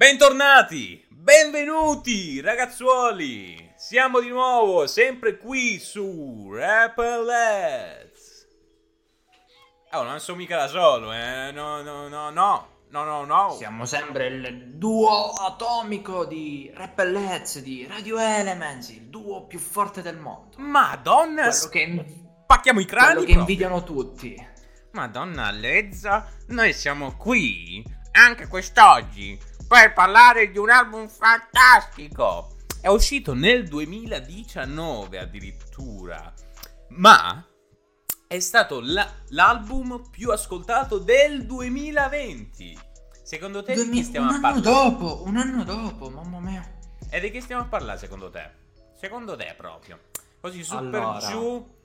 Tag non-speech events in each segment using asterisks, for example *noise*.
Bentornati, benvenuti ragazzuoli, siamo di nuovo sempre qui su Rap Let's. Oh, non sono mica da solo, eh, no, no, no, no, no, no, no. Siamo sempre il duo atomico di Repellez, di Radio Elements, il duo più forte del mondo. Madonna, Quello che, spacchiamo i crani quello che proprio. invidiano tutti. Madonna Lezza, noi siamo qui anche quest'oggi per parlare di un album fantastico. È uscito nel 2019 addirittura, ma è stato la- l'album più ascoltato del 2020. Secondo te di chi stiamo un a anno parlare? dopo, un anno dopo, mamma mia. E di chi stiamo a parlare secondo te? Secondo te proprio. Così su per Allora. giù.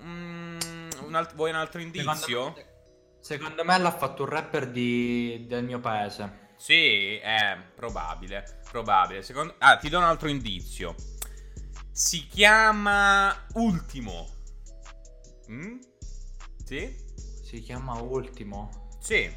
Mm, un alt- vuoi un altro indizio? Secondo me, secondo me l'ha fatto un rapper di- del mio paese. Sì, è probabile. Probabile. Secondo... Ah, ti do un altro indizio. Si chiama Ultimo. Mm? Sì? Si chiama Ultimo. Sì.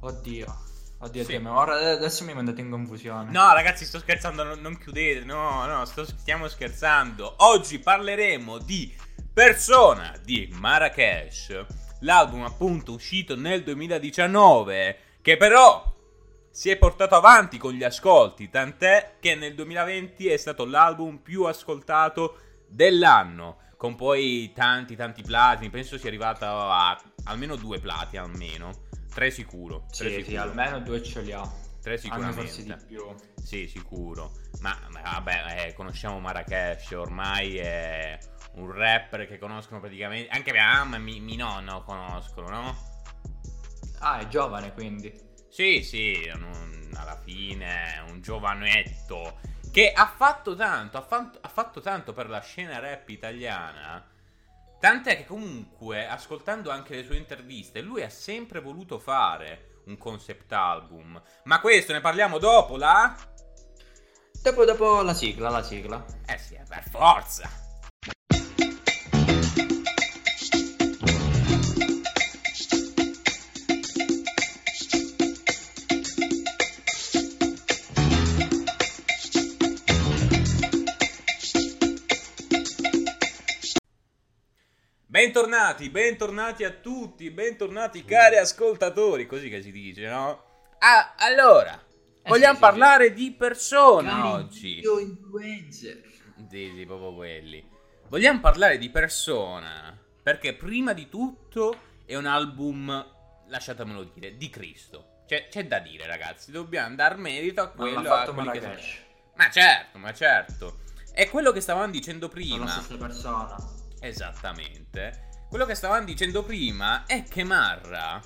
Oddio. Oddio, Sì. Ora adesso mi mandate in confusione. No, ragazzi, sto scherzando. Non, non chiudete. No, no, sto- stiamo scherzando. Oggi parleremo di Persona di Marrakesh. L'album, appunto, uscito nel 2019. Che però si è portato avanti con gli ascolti. Tant'è che nel 2020 è stato l'album più ascoltato dell'anno. Con poi tanti, tanti platini. Penso sia arrivato a almeno due platini, almeno. Tre sicuro. Tre Sì, sì, sicuro. almeno due ce li ha. Tre sicuramente. Sì, sicuro. Ma, ma vabbè, eh, conosciamo Marrakesh, ormai è un rapper che conoscono praticamente. Anche mia mamma e mi, mi nonno conoscono, no? Ah, è giovane quindi. Sì, sì, un- alla fine un giovanetto che ha fatto tanto, ha fatto, ha fatto tanto per la scena rap italiana. Tant'è che comunque, ascoltando anche le sue interviste, lui ha sempre voluto fare un concept album. Ma questo ne parliamo dopo, là? Dopo, dopo la sigla, la sigla. Eh sì, per forza. Bentornati, bentornati a tutti, bentornati cari ascoltatori, così che si dice, no? Ah, allora, Eh vogliamo sì, sì, parlare di persona Cari oggi. video influencer. Sì, sì, proprio quelli. Vogliamo parlare di Persona perché prima di tutto è un album, lasciatemelo dire, di Cristo. C'è, c'è da dire, ragazzi, dobbiamo dar merito a quello l'ha fatto a quelli che. Ma certo, ma certo. È quello che stavamo dicendo prima. la stessa persona. Esattamente. Quello che stavamo dicendo prima è che Marra,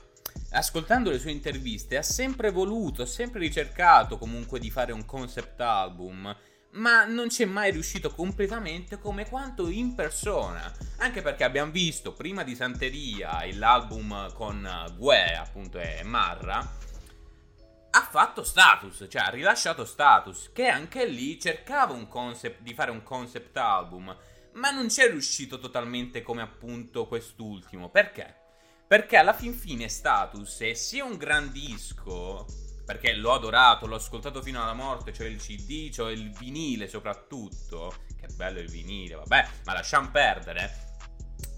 ascoltando le sue interviste, ha sempre voluto, ha sempre ricercato comunque di fare un concept album, ma non ci è mai riuscito completamente come quanto in persona. Anche perché abbiamo visto prima di Santeria l'album con Gue, appunto, e Marra. Ha fatto status, cioè ha rilasciato status, che anche lì cercava un concept, di fare un concept album, ma non c'è riuscito totalmente come appunto quest'ultimo. Perché? Perché alla fin fine Status è sia un gran disco, perché l'ho adorato, l'ho ascoltato fino alla morte, cioè il CD, cioè il vinile soprattutto. Che bello il vinile, vabbè, ma lasciamo perdere.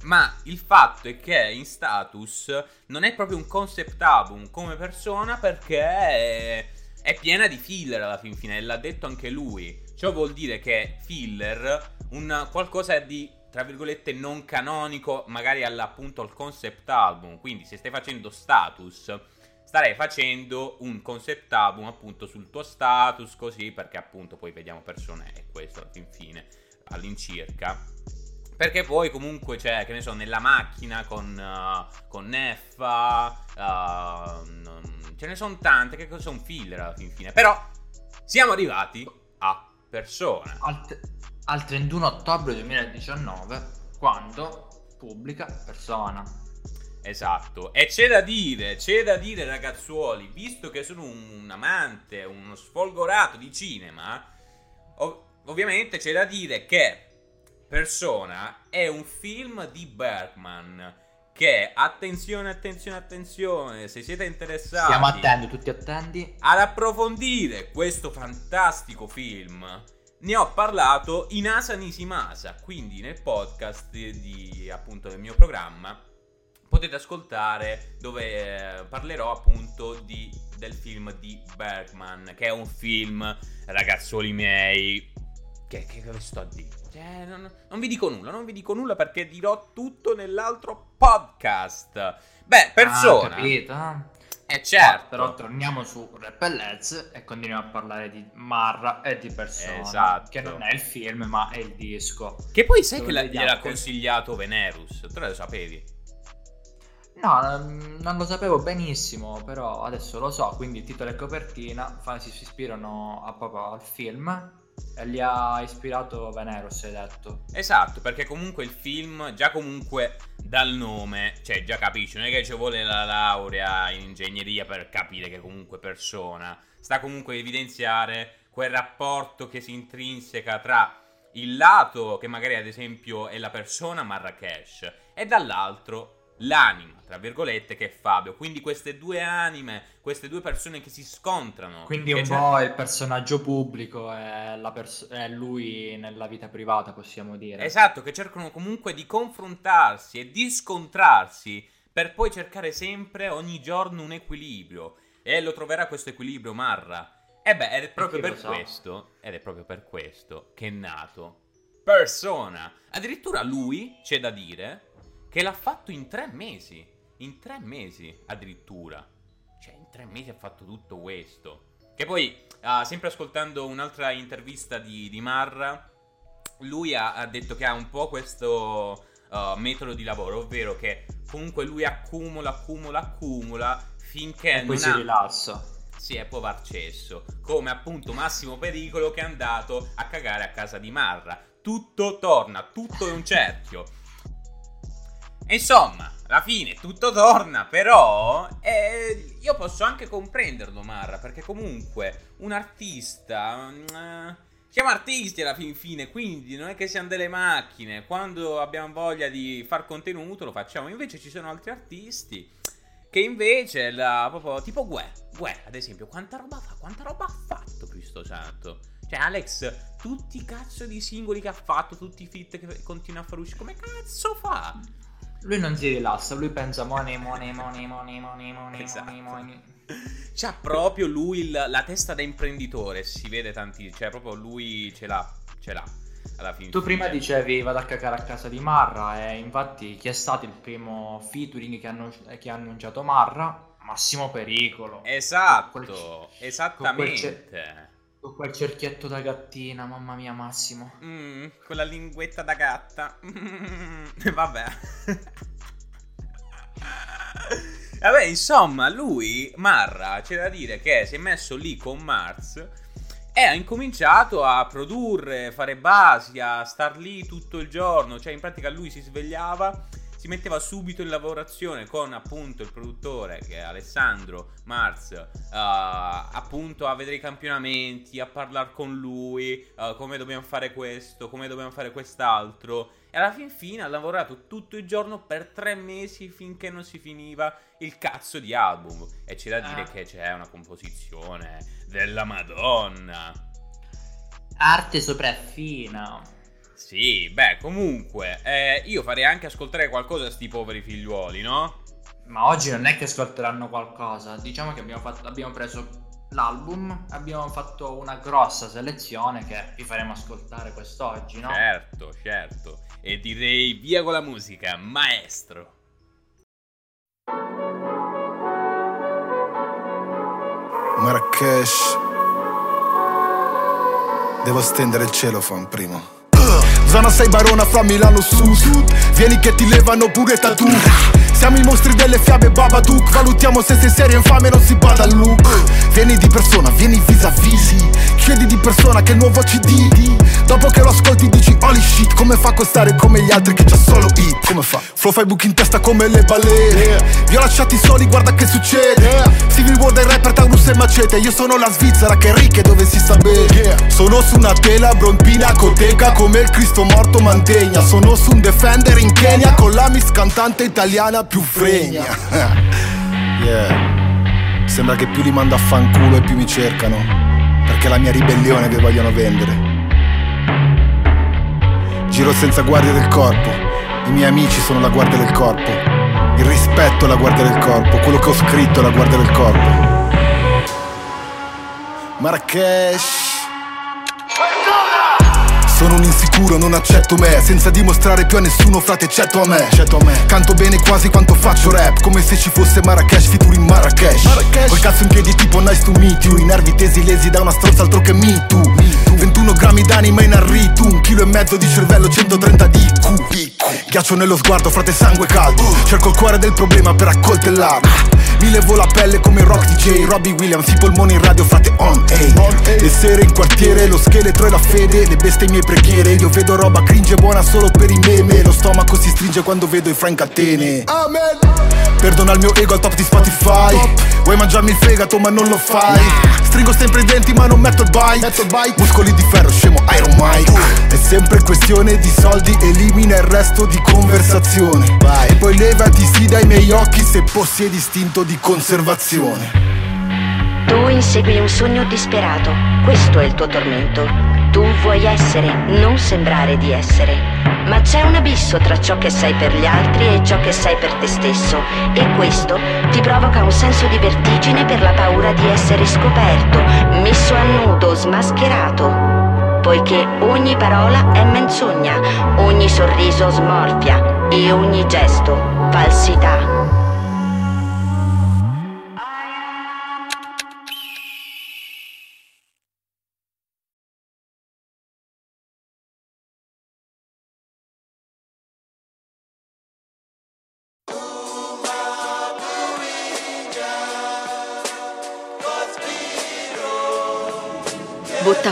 Ma il fatto è che in Status non è proprio un concept album come persona perché è, è piena di filler alla fin fine, l'ha detto anche lui. Ciò vuol dire che filler, un qualcosa di tra virgolette non canonico, magari all'appunto al concept album. Quindi se stai facendo status, starei facendo un concept album appunto sul tuo status, così perché appunto poi vediamo persone e questo alla fin fine all'incirca. Perché poi comunque c'è, che ne so, nella macchina con, uh, con Neffa, uh, ce ne sono tante che sono filler alla fin fine. Però siamo arrivati a persona. Al, t- al 31 ottobre 2019, quando pubblica persona. Esatto, e c'è da dire, c'è da dire ragazzuoli, visto che sono un, un amante, uno sfolgorato di cinema, ov- ovviamente c'è da dire che Persona è un film di Bergman che, attenzione, attenzione, attenzione, se siete interessati... Stiamo attenti, tutti attenti. Ad approfondire questo fantastico film, ne ho parlato in Asa Nisimasa, quindi nel podcast di, appunto del mio programma potete ascoltare dove eh, parlerò appunto di, del film di Bergman, che è un film, ragazzoli miei, che, che, che sto a dire? Cioè, non, non, vi dico nulla, non vi dico nulla perché dirò tutto nell'altro podcast. Beh, persona. Ah, capito. Eh certo. Però torniamo su Repellez e continuiamo a parlare di Marra e di Persona. Esatto. Che non è il film, ma è il disco. Che poi sai Dove che gliel'ha consigliato Venerus? Tu lo sapevi? No, non lo sapevo benissimo, però adesso lo so, quindi titolo e copertina si, si ispirano a, proprio al film e li ha ispirato Veneros, hai detto. Esatto, perché comunque il film, già comunque dal nome, cioè già capisci, non è che ci vuole la laurea in ingegneria per capire che comunque persona, sta comunque a evidenziare quel rapporto che si intrinseca tra il lato che magari ad esempio è la persona Marrakesh e dall'altro l'anima, tra virgolette, che è Fabio. Quindi queste due anime, queste due persone che si scontrano. Quindi un po' il personaggio pubblico e pers- lui nella vita privata, possiamo dire. Esatto, che cercano comunque di confrontarsi e di scontrarsi per poi cercare sempre, ogni giorno, un equilibrio. E lo troverà questo equilibrio Marra. E beh, ed è proprio per questo, ed è proprio per questo che è nato Persona. Addirittura lui, c'è da dire, che l'ha fatto in tre mesi. In tre mesi addirittura. Cioè, in tre mesi ha fatto tutto questo. Che poi, uh, sempre ascoltando un'altra intervista di, di Marra, lui ha, ha, detto che ha un po' questo uh, metodo di lavoro, ovvero che comunque lui accumula, accumula, accumula finché e poi non si ha... rilassa. Si è poi accesso. Come appunto Massimo Pericolo che è andato a cagare a casa di Marra. Tutto torna, tutto è un cerchio. Insomma, alla fine tutto torna, però eh, io posso anche comprenderlo, Marra, perché comunque un artista... Eh, siamo artisti alla fin fine, quindi non è che siamo delle macchine. Quando abbiamo voglia di far contenuto lo facciamo. Invece ci sono altri artisti che invece la, proprio tipo Gue, Gue ad esempio, quanta roba fa? Quanta roba ha fatto Cristo Santo? Cioè Alex, tutti i cazzo di singoli che ha fatto, tutti i fit che continua a fare uscire, come cazzo fa? Lui non si rilassa, lui pensa money, money, money, money, money, money, esatto. money, money. C'ha proprio lui il, la testa da imprenditore, si vede tanti, cioè proprio lui ce l'ha, ce l'ha. Alla fine tu prima dicevi vado a cacare a casa di Marra e infatti chi è stato il primo featuring che, hanno, che ha annunciato Marra? Massimo Pericolo. Esatto, quel, esattamente. Con quel cerchietto da gattina, mamma mia Massimo. Mm, quella linguetta da gatta. *laughs* Vabbè. *laughs* vabbè, insomma, lui, Marra, c'è da dire che si è messo lì con Mars e ha incominciato a produrre, fare basi, a star lì tutto il giorno. Cioè, in pratica lui si svegliava si metteva subito in lavorazione con appunto il produttore che è Alessandro Mars uh, appunto a vedere i campionamenti a parlare con lui uh, come dobbiamo fare questo come dobbiamo fare quest'altro. E alla fin fine ha lavorato tutto il giorno per tre mesi finché non si finiva il cazzo di album. E c'è da dire ah. che c'è una composizione della madonna. Arte sopraffina sì, beh, comunque, eh, io farei anche ascoltare qualcosa a sti poveri figliuoli, no? Ma oggi non è che ascolteranno qualcosa, diciamo che abbiamo, fatto, abbiamo preso l'album, abbiamo fatto una grossa selezione che vi faremo ascoltare quest'oggi, no? Certo, certo. E direi via con la musica, maestro. Marrakesh. Devo stendere il celofan prima. Zona 6 Barona fra Milano Sud. Vieni che ti levano pure tatu Siamo i mostri delle fiabe Babadook. Valutiamo se sei serio infame non si bada al look. Vieni di persona, vieni vis a vis Chiedi di persona che il nuovo CD Dopo che lo ascolti dici holy shit Come fa a costare come gli altri che c'ha solo hit? Come fa? Flow fai buchi in testa come le balene. Yeah. Vi ho lasciati soli guarda che succede. Yeah. Civil War dei rapper Taurus e Macete. Io sono la Svizzera che è ricca dove si sta bene. Yeah. Sono su una tela brompina coteca Come il Cristo morto mantegna. Sono su un Defender in Kenya Con la miss cantante italiana più fregna *laughs* Yeah Sembra che più li mando a fanculo e più mi cercano Perché è la mia ribellione che vogliono vendere Giro senza guardia del corpo. I miei amici sono la guardia del corpo. Il rispetto è la guardia del corpo. Quello che ho scritto è la guardia del corpo. Marrakesh. Sono un insicuro, non accetto me. Senza dimostrare più a nessuno, frate, eccetto a me. Eccetto a me. Canto bene quasi quanto faccio rap Come se ci fosse Marrakesh, featuring Marrakesh. Marrakesh. Col cazzo in piedi tipo nice to meet you I nervi tesi lesi da una stronza altro che me too. 21 grammi d'anima in arritu Un chilo e mezzo di cervello, 130 di IQ Ghiaccio nello sguardo, frate sangue caldo. Cerco il cuore del problema per accoltellarlo. Mi levo la pelle come rock DJ Robbie Williams, i polmoni in radio, frate on air Le sere in quartiere, lo scheletro e la fede Le bestie mie preghiere. Io vedo roba cringe buona solo per i meme. Lo stomaco si stringe quando vedo i Frank Atene Amen. Perdona il mio ego al top di Spotify. Vuoi mangiarmi il fegato ma non lo fai. Stringo sempre i denti ma non metto il bite. Muscoli di ferro, scemo Iron Mike. È sempre questione di soldi Elimina il resto di conversazione E poi levati sì dai miei occhi Se possiedi istinto di conservazione tu insegui un sogno disperato, questo è il tuo tormento. Tu vuoi essere, non sembrare di essere. Ma c'è un abisso tra ciò che sei per gli altri e ciò che sei per te stesso. E questo ti provoca un senso di vertigine per la paura di essere scoperto, messo a nudo, smascherato. Poiché ogni parola è menzogna, ogni sorriso smorfia e ogni gesto falsità.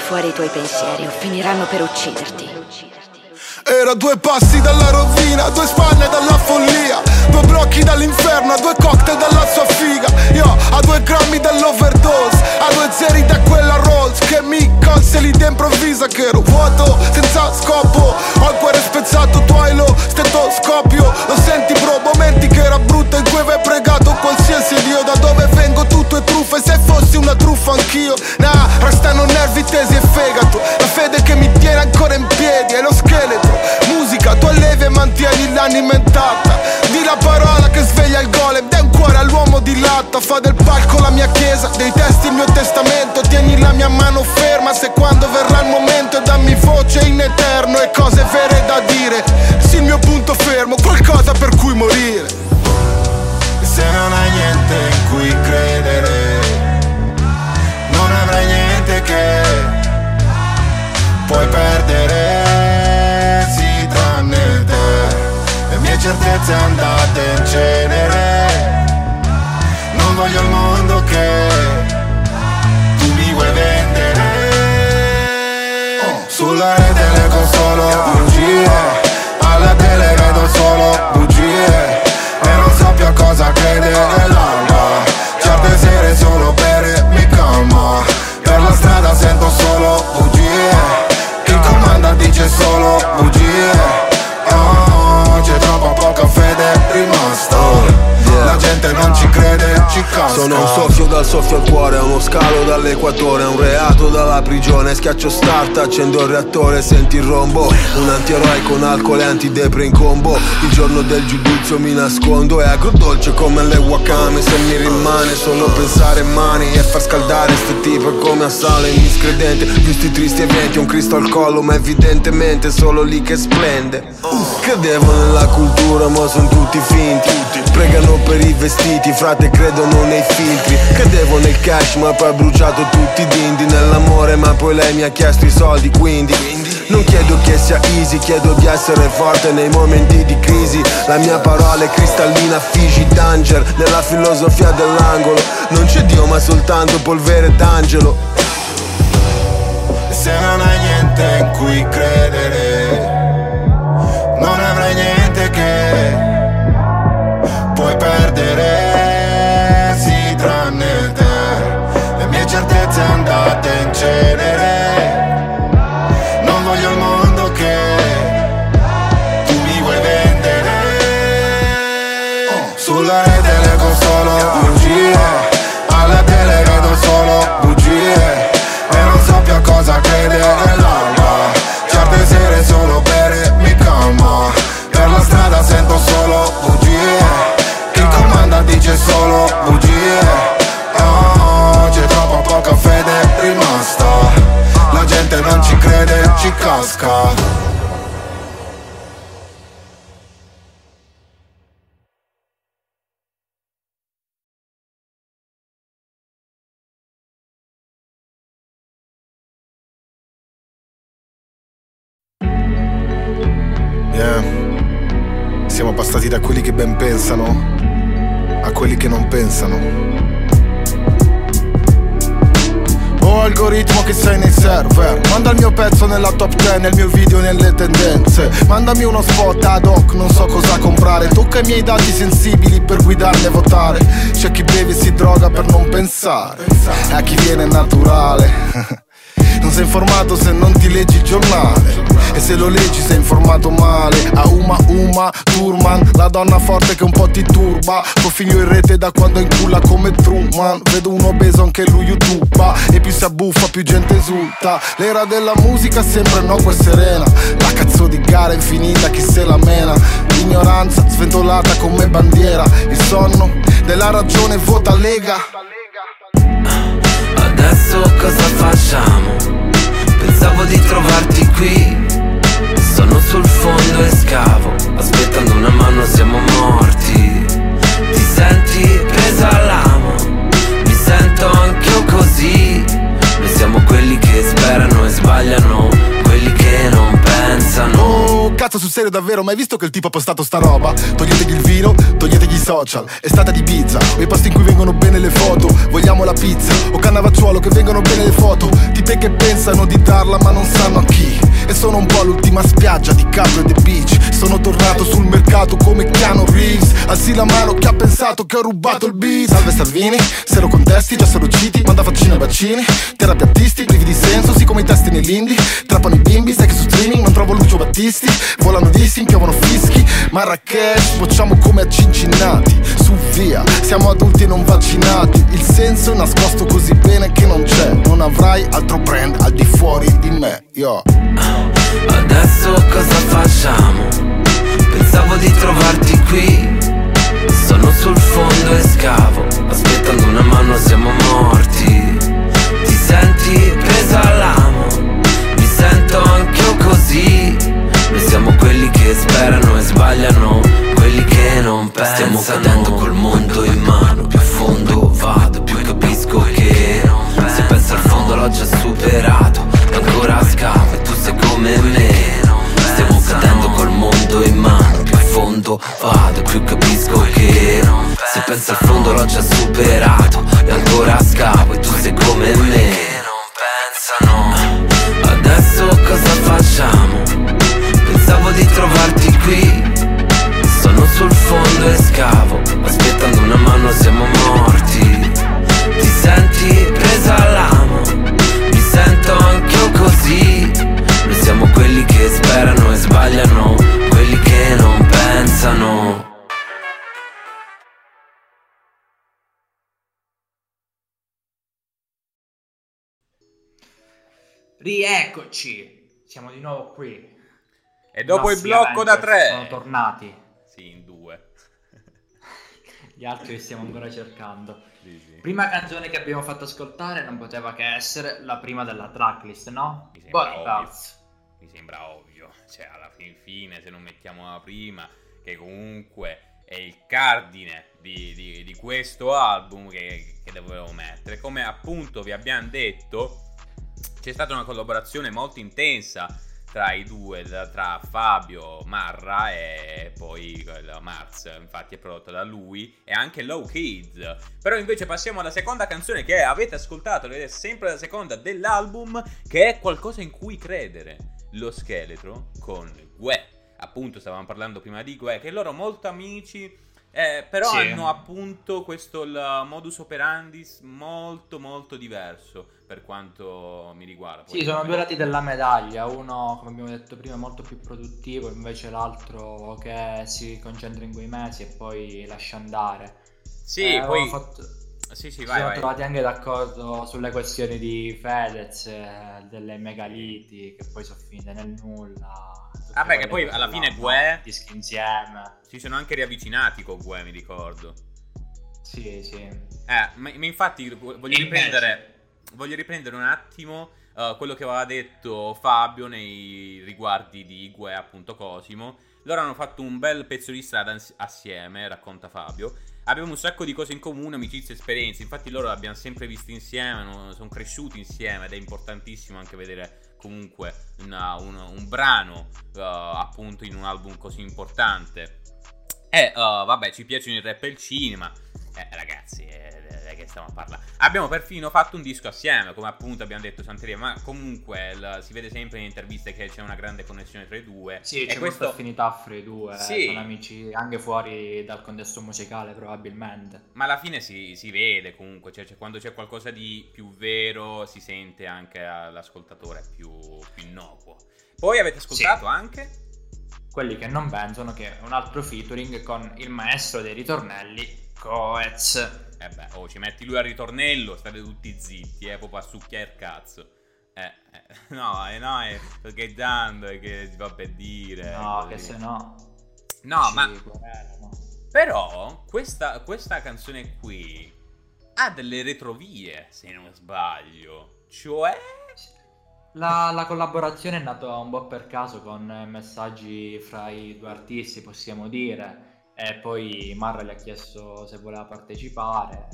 Fuori i tuoi pensieri o finiranno per ucciderti. Era due passi dalla rovina, due spalle dalla follia Due blocchi dall'inferno, due cocktail dalla sua figa Io a due grammi dell'overdose, a due zeri da quella Rolls Che mi colse lì d'improvvisa che ero vuoto, senza scopo prigione Schiaccio start, accendo il reattore Senti il rombo. Un antieroe con alcol e antidepre in combo. Il giorno del giudizio mi nascondo È agrodolce come le wakame. Se mi rimane solo pensare mani E far scaldare ste tipe come a sale miscredente. Visti tristi eventi Un Cristo al collo ma evidentemente Solo lì che splende. Credevo nella cultura ma sono tutti finti Pregano per i vestiti, frate credono nei filtri. Credevo nel cash ma poi ho bruciato tutti i dindi Nell'amore ma poi lei mi ha chiesto i soldi quindi non chiedo che sia easy, chiedo di essere forte nei momenti di crisi. La mia parola è cristallina, Fiji Danger Nella filosofia dell'angolo. Non c'è Dio ma soltanto polvere d'angelo. Se non hai niente in cui credere. Certezze andate in cenere. Da quelli che ben pensano a quelli che non pensano. Oh algoritmo che sei nei server. Manda il mio pezzo nella top 10 Nel mio video nelle tendenze. Mandami uno spot ad hoc Non so cosa comprare. Tocca i miei dati sensibili Per guidarmi a votare. C'è chi beve e si droga per non pensare. A chi viene naturale *laughs* Non sei informato se non ti leggi il giornale. E se lo leggi sei informato male. A Uma Uma Turman La donna forte che un po' ti turba. Tuo figlio in rete da quando inculla come Truman. Vedo un obeso anche lui youtuba E più si abbuffa più gente esulta. L'era della musica sempre no e serena. La cazzo di gara infinita chi se la mena. L'ignoranza sventolata come bandiera. Il sonno della ragione vota Lega. Adesso cosa facciamo? Di trovarti qui. Sono sul fondo e scavo Aspettando una mano siamo morti. Ti senti presa all'amo Mi sento anch'io così. Noi siamo quelli che sperano e sbagliano Quelli che non pensano Oh, cazzo sul serio davvero, mai visto che il tipo ha postato sta roba? Toglietegli il vino, toglietegli i social. È stata di pizza, o i posti in cui vengono bene le foto. Vogliamo la pizza, o cannavacciuolo che vengono bene le foto. Tipe che pensano di darla ma non sanno a chi. E sono un po' l'ultima spiaggia di Capro e The Beach. Sono tornato sul mercato come Keanu Reeves. Alzi la mano chi ha pensato che ho rubato il beat. Salve Salvini, se lo contesti già sono citi Manda vaccini e vaccini, terapiattisti privi di senso Sì come i testi nell'indie, trappano i bimbi Sai che su streaming non trovo Lucio Battisti Volano dissi, piovono fischi. Marrakesh, bocciamo come a Cincinnati Su via, siamo adulti e non vaccinati. Il senso è nascosto così bene che non c'è. Non avrai altro brand al di fuori di me Yo. Adesso cosa facciamo? Pensavo di trovarti qui. Sono sul fondo e scavo Aspettando una mano siamo morti. Ti senti presa all'amo? Mi sento anch'io così. Noi siamo quelli che sperano e sbagliano Quelli che non pensano. Stiamo cadendo col mondo in mano Più a fondo vado, più capisco che Se penso al fondo l'ho già superato ancora scavo e tu sei come me. Stiamo cadendo col mondo in mano Più a fondo vado, più capisco che Se penso al fondo l'ho già superato E ancora scavo e tu sei come me. Adesso di trovarti qui Sono sul fondo e scavo Aspettando una mano siamo morti Ti senti presa all'amo Mi sento anch'io così Noi siamo quelli che sperano e sbagliano Quelli che non pensano Rieccoci! Siamo di nuovo qui. E dopo il blocco da Avengers Sono tre. tornati. Sì, in due. *laughs* Gli altri che stiamo ancora cercando. Sì, sì. Prima canzone che abbiamo fatto ascoltare non poteva che essere la prima della tracklist, no? Mi sembra Body ovvio. Parts. Mi sembra ovvio. Cioè, alla fin fine, se non mettiamo la prima, che comunque è il cardine di, di- di questo album che, che dovevo mettere. Come appunto vi abbiamo detto, c'è stata una collaborazione molto intensa tra i due, tra Fabio Marra e poi quello Mars, infatti è prodotto da lui, e anche Low Kids. Però invece passiamo alla seconda canzone che avete ascoltato, ed è sempre la seconda dell'album, che è qualcosa in cui credere. Lo scheletro con Gue. Appunto, stavamo parlando prima di Gue, che loro molto amici. Eh, però Sì. hanno appunto questo il modus operandi molto molto diverso per quanto mi riguarda. Poi- Sì, sono due lati della medaglia, uno come abbiamo detto prima è molto più produttivo, invece l'altro che si concentra in quei mesi e poi lascia andare. Sì, Eh, poi... fatto- Sì, sì, ci vai, siamo vai. trovati anche d'accordo sulle questioni di Fedez, eh, delle megaliti che poi sono finite nel nulla. Vabbè, che quelle poi alla fine Gue- Dischi insieme. Si sono anche riavvicinati con Gue, mi ricordo. Sì, sì. Eh, ma, ma infatti voglio riprendere, voglio riprendere un attimo eh, quello che aveva detto Fabio nei riguardi di Gue, appunto Cosimo. Loro hanno fatto un bel pezzo di strada assieme, racconta Fabio. Abbiamo un sacco di cose in comune, amicizie, esperienze. Infatti loro li abbiamo sempre visti insieme, no- sono cresciuti insieme ed è importantissimo anche vedere comunque una- un, un brano eh, appunto in un album così importante. E eh, vabbè, ci piacciono il rap e il cinema. Eh, ragazzi, eh, eh, che stiamo a parlare? Abbiamo perfino fatto un disco assieme, come appunto abbiamo detto Santeria, ma comunque il- si vede sempre in interviste che c'è una grande connessione tra i due. Sì, e c'è questo molta affinità fra i due, Sì. sono amici anche fuori dal contesto musicale probabilmente. Ma alla fine si, si vede comunque, cioè, cioè, quando c'è qualcosa di più vero si sente anche all'ascoltatore più, più innocuo. Poi avete ascoltato anche? Quelli che non pensano che è un altro featuring con il maestro dei ritornelli, Coez. Eh beh, oh, ci metti lui al ritornello, state tutti zitti, eh, proprio a succhiare il cazzo. Eh, eh, *laughs* no, eh, no, eh, sto scherzando, è che si fa per dire. No, così. che se no... No, ma però questa, questa canzone qui ha delle retrovie, se non sbaglio. Cioè... La, la collaborazione è nata un po' per caso con eh, messaggi fra i due artisti, possiamo dire, e poi Marra gli ha chiesto se voleva partecipare.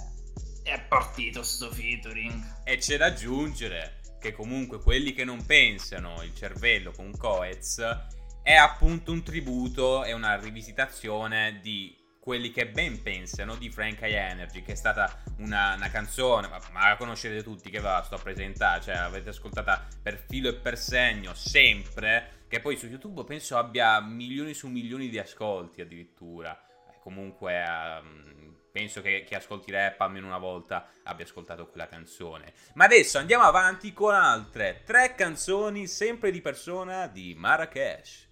È partito sto featuring. E c'è da aggiungere che comunque quelli che non pensano il cervello con Coez è appunto un tributo e una rivisitazione di quelli che ben pensano di Frank High Energy, che è stata una, una canzone, ma, ma la conoscete tutti che va, sto a presentare, cioè l'avete ascoltata per filo e per segno, sempre, che poi su YouTube penso abbia milioni su milioni di ascolti addirittura. Eh, Comunque ehm, penso che chi ascolti rap almeno una volta abbia ascoltato quella canzone. Ma adesso andiamo avanti con altre tre canzoni sempre di persona di Marrakesh.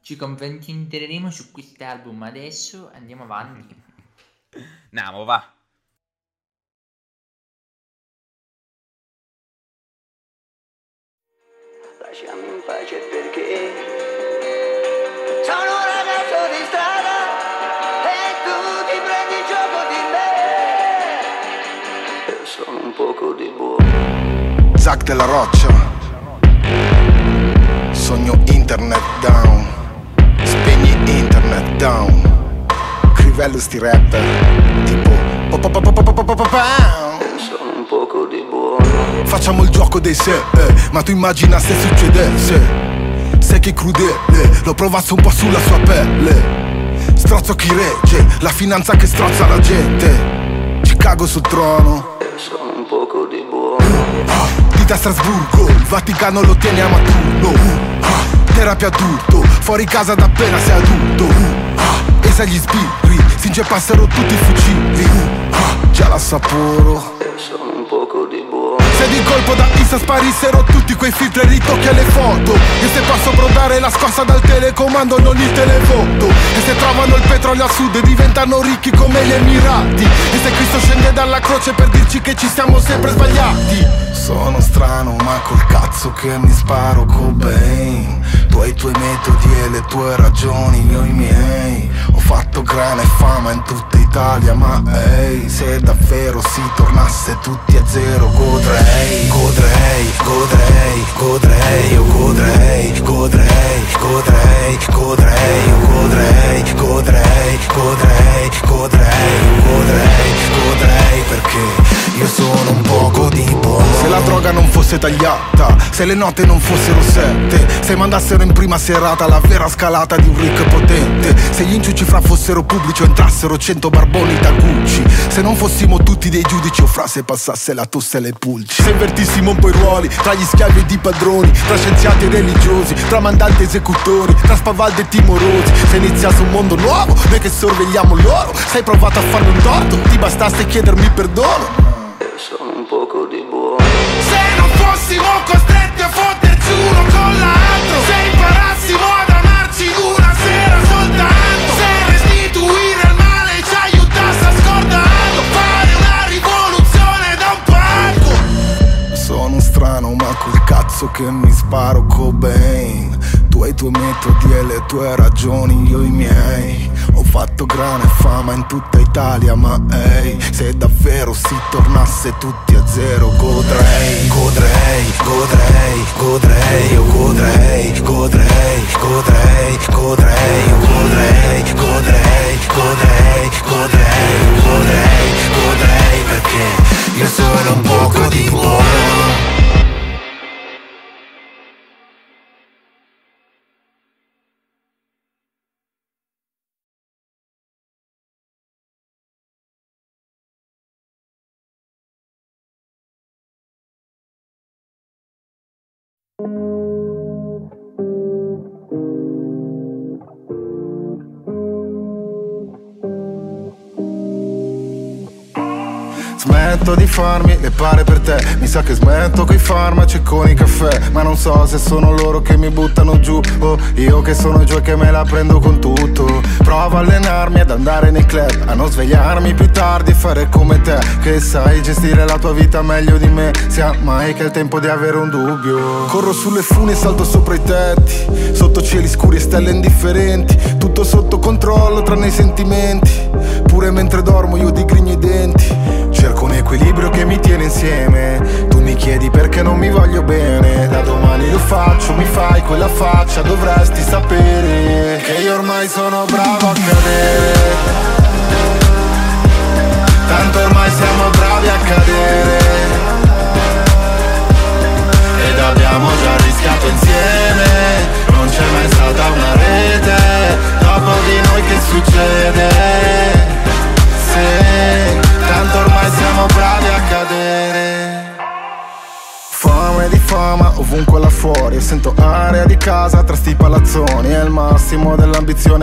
Ci concentreremo su quest'album adesso, andiamo avanti. *laughs* Andiamo, va. Lasciami in pace perché sono un ragazzo di strada e tu ti prendi il gioco di me. E sono un poco di buono. Zack della roccia. Sogno internet down. Spegni internet down. Crivello sti rapper. Tipo. Pa pa pa pa pa pa pa pa poco di buono. Facciamo il gioco dei se eh, Ma tu immagina se succedesse Sai che crudele Lo provassi un po' sulla sua pelle Strozzo chi regge La finanza che strozza la gente Chicago sul trono Io sono un poco di buono. Dita a Strasburgo, il Vaticano lo tieniamo a turno. Ah, Terapia tutto, fuori casa da appena sei adulto. Ah, E se gli sbirri si inceppassero tutti i fucili. Ah, Già l'assaporo. Io di colpo da Insta sparissero tutti quei filtri e ritocchi alle foto. E se posso brodare la scossa dal telecomando non il televoto. E se trovano il petrolio a sud diventano ricchi come gli Emirati. E se Cristo scende dalla croce per dirci che ci siamo sempre sbagliati. Sono strano ma col cazzo che mi sparo Cobain. Tu hai i tuoi metodi e le tue ragioni, io i miei. Ho fatto grana e fama in tutta Italia ma ehi Se davvero si tornasse tutti a zero godrei Godrei, godrei, godrei, io godrei Godrei, godrei, godrei, io godrei Godrei, godrei, godrei, godrei Godrei perché io sono un poco di buono Se la droga non fosse tagliata Se le note non fossero sette Se mandassero in prima serata la vera scalata di un ricco potente Se gli inciuci fra fossero pubblici o entrassero cento barboni da Gucci. Se non fossimo tutti dei giudici o fra se passasse la tosse e le pulci. Se invertissimo un po' i ruoli tra gli schiavi ed i padroni Tra scienziati e religiosi, tra mandanti e esecutori Tra spavaldi e timorosi. Se iniziasse un mondo nuovo, noi che sorvegliamo loro Se hai provato a farmi un torto, ti bastasse chiedermi perdono che mi sparo Cobain Tu hai i tuoi metodi e le tue ragioni, io i miei Ho fatto grana e fama in tutta Italia ma ehi Se davvero si tornasse tutti a zero Godrei, godrei, godrei, godrei Io godrei, godrei, godrei, godrei Io godrei, godrei, godrei, godrei godrei, godrei perché io sono un poco di buono you Smetto di farmi le pare per te. Mi sa che smetto coi farmaci e con i caffè Ma non so se sono loro che mi buttano giù O io che sono giù e che me la prendo con tutto. Provo a allenarmi ad andare nei club A non svegliarmi più tardi e fare come te Che sai gestire la tua vita meglio di me. Sia mai che è il tempo di avere un dubbio. Corro sulle fune e salto sopra i tetti Sotto cieli scuri e stelle indifferenti. Tutto sotto controllo tranne i sentimenti. Pure mentre dormo io digrigno i denti Cerco un equilibrio che mi tiene insieme. Tu mi chiedi perché non mi voglio bene. Da domani lo faccio, mi fai quella faccia. Dovresti sapere Che io ormai sono bravo a cadere Tanto ormai siamo bravi a cadere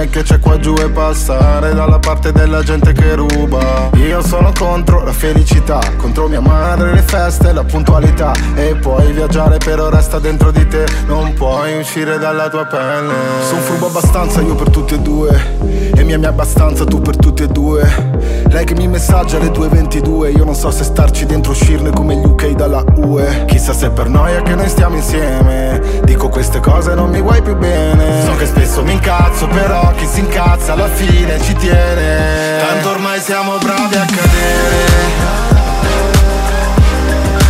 che c'è qua giù E passare dalla parte della gente che ruba. Io sono contro la felicità Contro mia madre, le feste, la puntualità. E puoi viaggiare però resta dentro di te Non puoi uscire dalla tua pelle. Sono furbo abbastanza io per tutti e due. E mi ami abbastanza tu per tutti e due. Lei che mi messaggia alle 2.22 Io non so se starci dentro uscirne come gli UK dalla UE Chissà se per noia che noi stiamo insieme. Dico queste cose non mi vuoi più bene. So che spesso mi incazzo però chi si incazza alla fine ci tiene. Tanto ormai siamo bravi a cadere.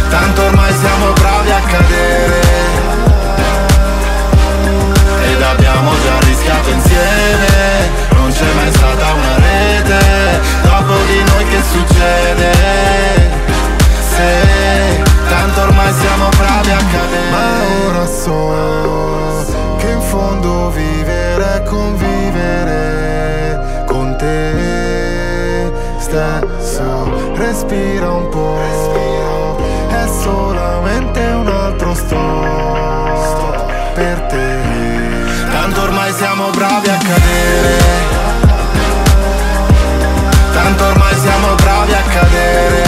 Tanto ormai siamo bravi a cadere. Ed abbiamo già rischiato insieme. Non c'è mai stata una rete Dopo di noi che succede? Se tanto ormai siamo bravi a cadere. Ma ora so che fondo vivere è convivere con te. Stesso Respira un po' È solamente un altro stop per te. Tanto ormai siamo bravi a cadere. Tanto ormai siamo bravi a cadere.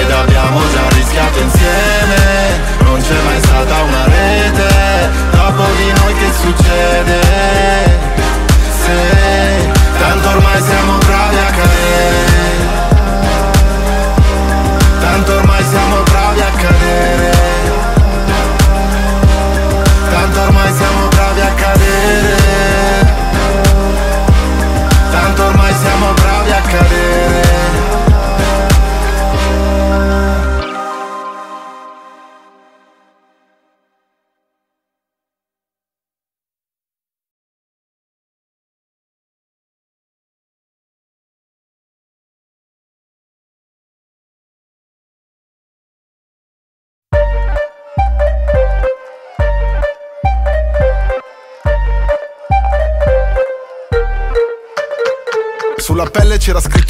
Ed abbiamo già rischiato insieme Non c'è mai stata una rete Dopo di noi che succede? Se tanto ormai siamo bravi a cadere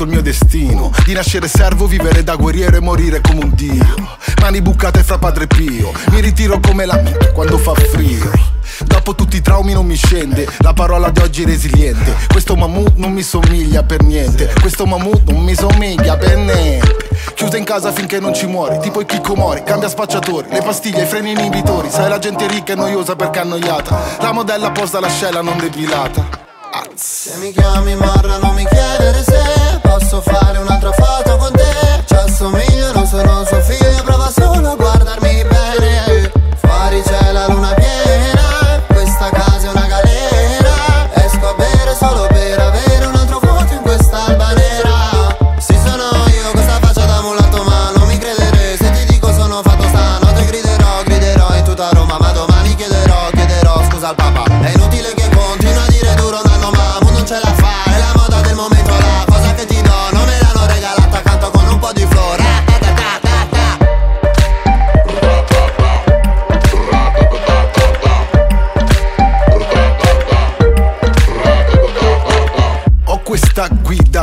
il mio destino. Di nascere servo, vivere da guerriero e morire come un dio. Mani bucate fra padre Pio. Mi ritiro come la minchia quando fa frio. Dopo tutti i traumi non mi scende. La parola di oggi resiliente. Questo mammut non mi somiglia per niente. Questo mammut non mi somiglia per niente. Chiusa in casa finché non ci muori. Tipo i Mori, cambia spacciatori. Le pastiglie, i freni inibitori. Sai la gente ricca e noiosa perché annoiata. La modella posta l'ascella non depilata. Se mi chiami Marra non mi chiedere se Posso fare un'altra foto con te? Ci assomiglio, non sono suo figlio Prova solo a guardarmi bene. Fuori c'è la luna piena Questa casa è una galera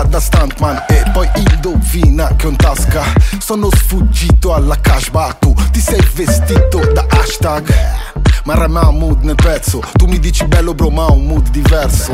da stuntman e poi indovina che ho in tasca Sono sfuggito alla cashback Tu ti sei vestito da hashtag. Ma rama un mood nel pezzo Tu mi dici bello bro ma un mood diverso.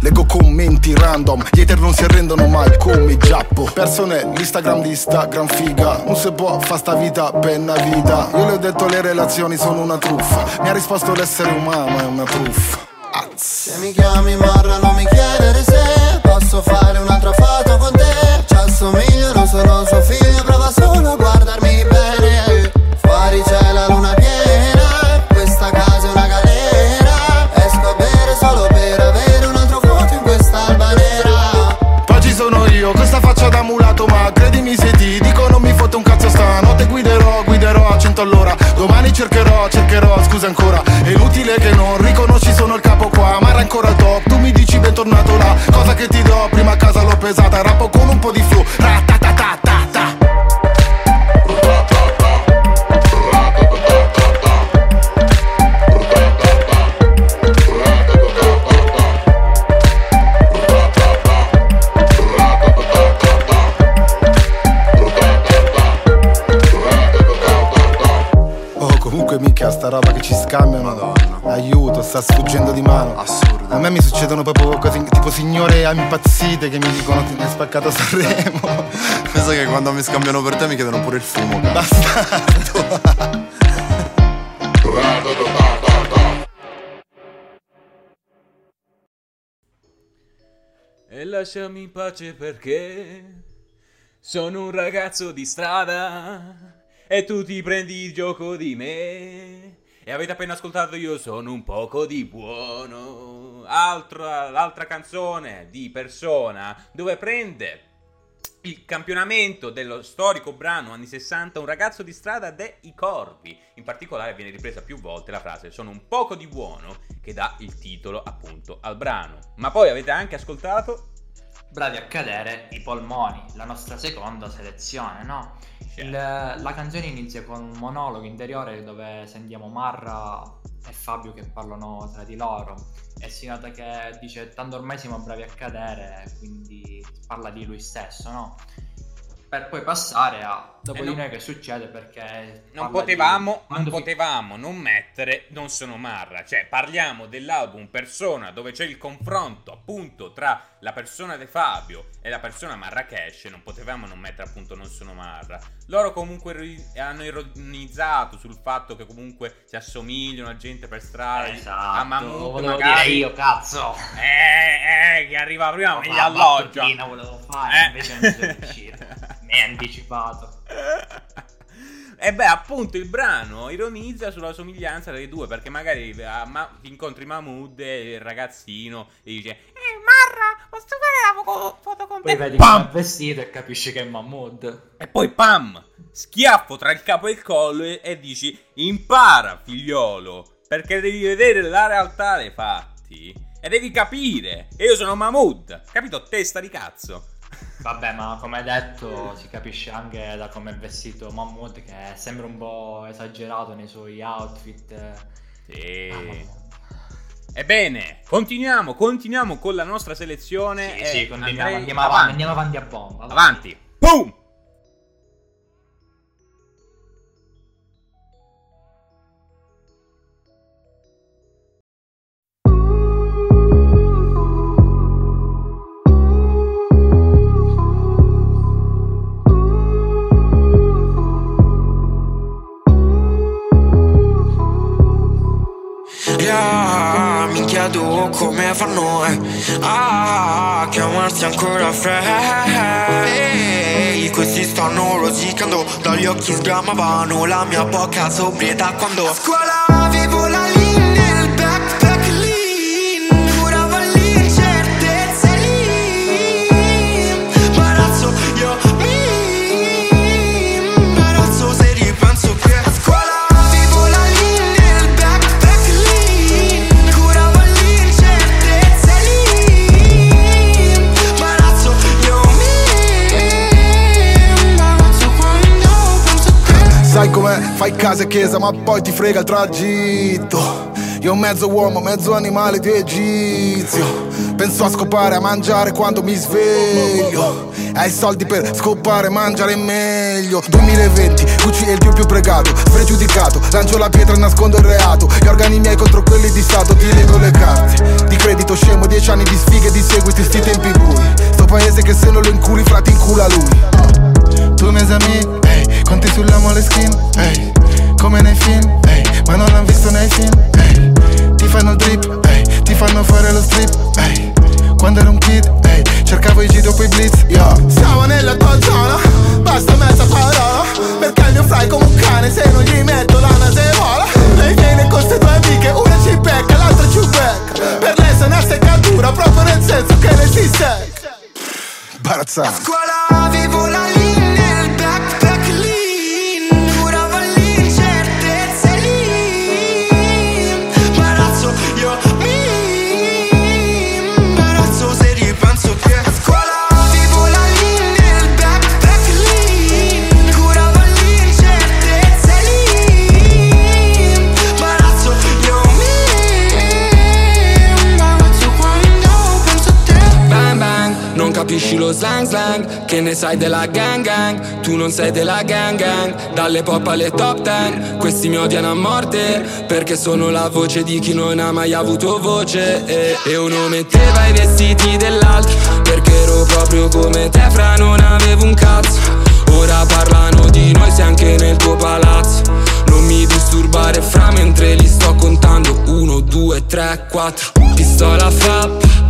Leggo commenti random Gli hater non si arrendono mai come giappo. Persone, l'Instagram di Instagram figa Non si può fa sta vita penna vita. Io le ho detto le relazioni sono una truffa Mi ha risposto l'essere umano è una truffa. Az. Se mi chiami Marra non mi chiedere se Posso fare un'altra foto con te? Ci assomiglio, non sono suo figlio Prova solo a guardarmi bene. Fuori c'è la luna piena Questa casa è una galera. Esco a bere solo per avere un altro vuoto in questa alba nera Poi ci sono io, questa faccia da mulato Ma credimi se ti dico non mi fotte un cazzo stanotte Guiderò, guiderò a 100 all'ora. Domani cercherò, cercherò, scusa ancora. È inutile che non riconosci, dici bentornato là Cosa che ti do, prima a casa l'ho pesata Rappo con un po' di flow, ratatatatata Oh, comunque mica sta roba che ci scambiano. Aiuto, sta sfuggendo di mano. Assurdo. A me mi succedono proprio cose tipo signore impazzite che mi dicono ti hai spaccato Sanremo. *laughs* Pensa che quando mi scambiano per te mi chiedono pure il fumo. Bastardo. E lasciami in pace perché sono un ragazzo di strada e tu ti prendi gioco di me. E avete appena ascoltato Io sono un poco di buono. Altra, l'altra canzone di persona dove prende il campionamento dello storico brano anni 60 Un ragazzo di strada dei Corvi. In particolare viene ripresa più volte la frase Sono un poco di buono che dà il titolo appunto al brano. Ma poi avete anche ascoltato Bravi a cadere i polmoni, la nostra seconda selezione, no? Il- la canzone inizia con un monologo interiore dove sentiamo Marra e Fabio che parlano tra di loro e si nota che dice tanto ormai siamo bravi a cadere, quindi parla di lui stesso, no? Per poi passare a dopo di non- noi che succede perché Non parla di- potevamo, non quando fi- potevamo non mettere Non sono Marra, cioè parliamo dell'album Persona dove c'è il confronto appunto tra la persona di Fabio e la persona Marrakesh, non potevamo non mettere appunto Non sono Marra. Loro comunque ri- hanno ironizzato sul fatto che comunque si assomigliano a gente per strada, Esatto, a volevo magari. dire io, cazzo. Eh, eh, che arriva prima, ma gli La alloggia. battutina volevo fare, Eh. invece non sono riuscito. Mi hai anticipato. E beh, appunto, il brano ironizza sulla somiglianza dei due, perché magari a Ma- incontri Mahmood e il ragazzino e dice Eh, Marra, posso fare la fo- foto con Poi te? vedi Pam! è vestito e capisci che è Mahmood. E poi pam! Schiaffo tra il capo e il collo e, e dici impara, figliolo, perché devi vedere la realtà dei fatti e devi capire. E io sono Mahmood, capito? Testa di cazzo. Vabbè, ma come detto, si capisce anche da come è vestito Mahmood che sembra un po' esagerato nei suoi outfit. Sì. Ah. Ebbene, continuiamo, continuiamo con la nostra selezione. Sì, e sì, continuiamo, andiamo avanti, andiamo avanti a bomba. Avanti. Boom! Come fanno eh? Ah, chiamarsi ancora fratelli Questi stanno rosicando Dagli occhi sgramavano La mia poca sobrietà quando A scuola Fai casa e chiesa ma poi ti frega il tragitto. Io mezzo uomo, mezzo animale di egizio. Penso a scopare, a mangiare quando mi sveglio. Hai soldi per scopare, mangiare meglio. 2020, Gucci è il dio più pregato Spregiudicato, lancio la pietra e nascondo il reato. Gli organi miei contro quelli di stato Ti leggo le carte. Di credito scemo, dieci anni di sfighe Di seguiti, sti tempi bui. Sto paese che se non lo inculi, frati incula lui. Tu mes amis, conti sulla moleskin, ehi Come nei film, ehi, ma non l'han visto nei film, ehi Ti fanno il drip, ehi, ti fanno fare lo strip, ehi Quando ero un kid, ehi, cercavo i G dopo i blitz, yo. Siamo nella tua zona, basta mezza parola Perché il mio fry come un cane, se non gli metto la nase vola Lei viene con ste due amiche, una ci becca, l'altra ci becca Per lei sei una seccatura, proprio nel senso che lei si secca. Imbarazzante scuola avevo la linea lo slang slang Che ne sai della gang gang? Tu non sei della gang gang Dalle pop alle top ten. Questi mi odiano a morte Perché sono la voce di chi non ha mai avuto voce. E, e uno metteva i vestiti dell'altro Perché ero proprio come te fra non avevo un cazzo. Ora parlano di noi sei anche nel tuo palazzo. Non mi disturbare fra mentre li sto contando. Uno, due, tre, quattro. Pistola fa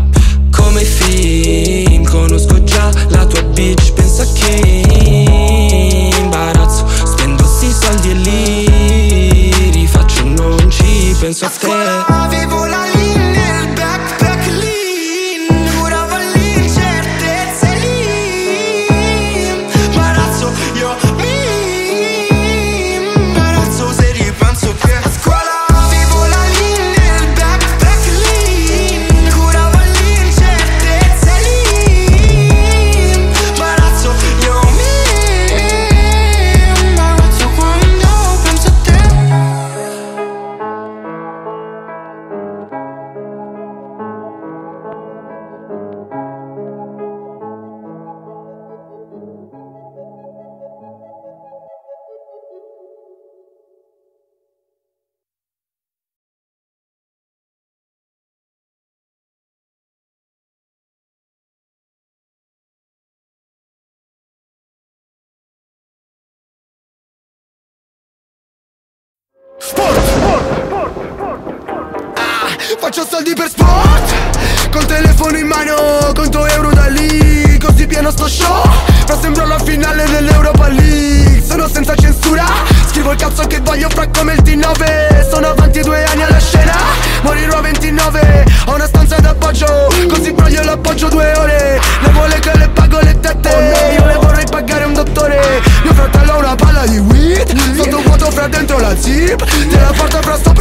come film Conosco già la tua bitch Pensa che imbarazzo. Spendo sti soldi e li rifaccio Non ci penso a te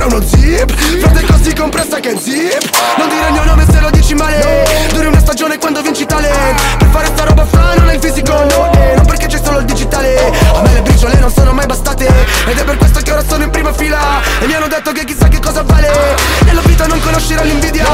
sopra uno zip. Frate così compressa che zip. Non dire il mio nome se lo dici male. Duri una stagione quando vinci talent. Per fare sta roba fra non hai il fisico. No eh, Non perché c'è solo il digitale. A me le briciole non sono mai bastate. Ed è per questo che ora sono in prima fila. E mi hanno detto che chissà che cosa vale. Nella vita non conosco conoscere l'invidia.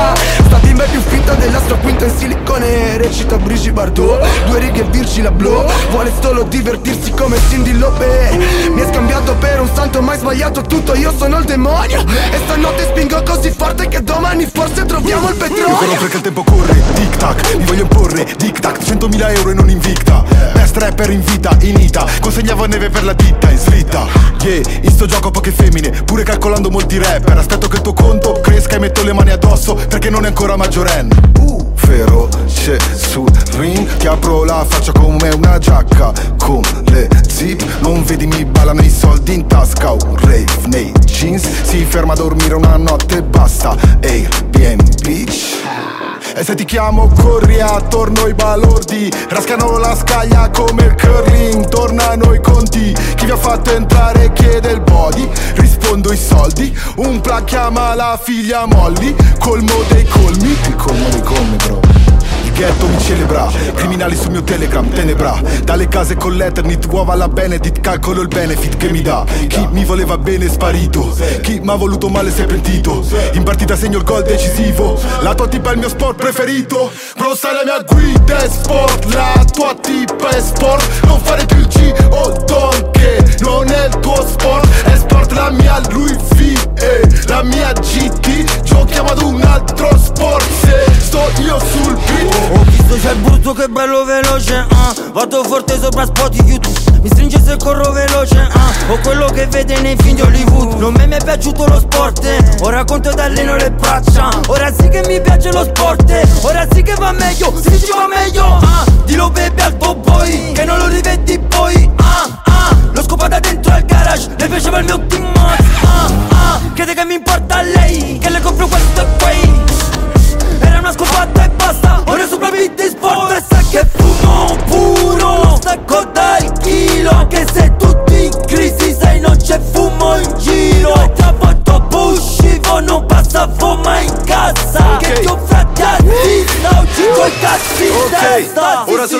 Sta bimba è più fitta dell'astro quinto in silicone. Recita Brigitte Bardot Due righe Virgil Abloh. Vuole solo divertirsi come Cindy Lope Mi è scambiato per un santo mai sbagliato tutto. Io sono il demonio. E stanotte spingo così forte che domani forse troviamo il Io corro petrolio perché il tempo corre, tic tac, mi voglio imporre, tic tac, 100.000 euro e non invicta Best rapper in vita, in ita, consegnavo neve per la ditta, in slitta. Yeah, in sto gioco poche femmine, pure calcolando molti rapper. Aspetto che il tuo conto cresca e metto le mani addosso? Perché non è ancora maggiorenne. Uh, feroce sul ring, ti apro la faccia come una giacca. Con le zip, non vedi mi ballano i soldi in tasca. Un rave nei jeans, si ferma a dormire una notte e basta. Airbnb. E se ti chiamo corri attorno ai balordi. Rascano la scaglia come il curling Tornano i conti. Chi vi ha fatto entrare chiede il body Rispondo i soldi. Un plan chiama la figlia Molly Colmo dei colmi. Il colmo dei colmi bro ghetto mi celebra, criminali sul mio telegram, tenebra. Dalle case con l'Eternit, uova alla Benedict Calcolo il benefit che mi dà. Chi mi voleva bene è sparito. Chi m'ha voluto male si è pentito. In partita segno il gol decisivo. La tua tipa è il mio sport preferito. Bro sai la mia guida è sport. La tua tipa è sport. Non fare più il G o Don Che non è il tuo sport. È sport la mia Louis V e la mia GT Giochiamo ad un altro sport Se sto io sul beat Ho visto c'è il brutto che bello veloce ah. Vado forte sopra spot YouTube Mi stringe se corro veloce ah. Ho quello che vede nei film di Hollywood Non mi è mai piaciuto lo sport eh. Ora conto ed le braccia Ora sì che mi piace lo sport eh. Ora sì che va meglio, sì ci va meglio ah. Dillo baby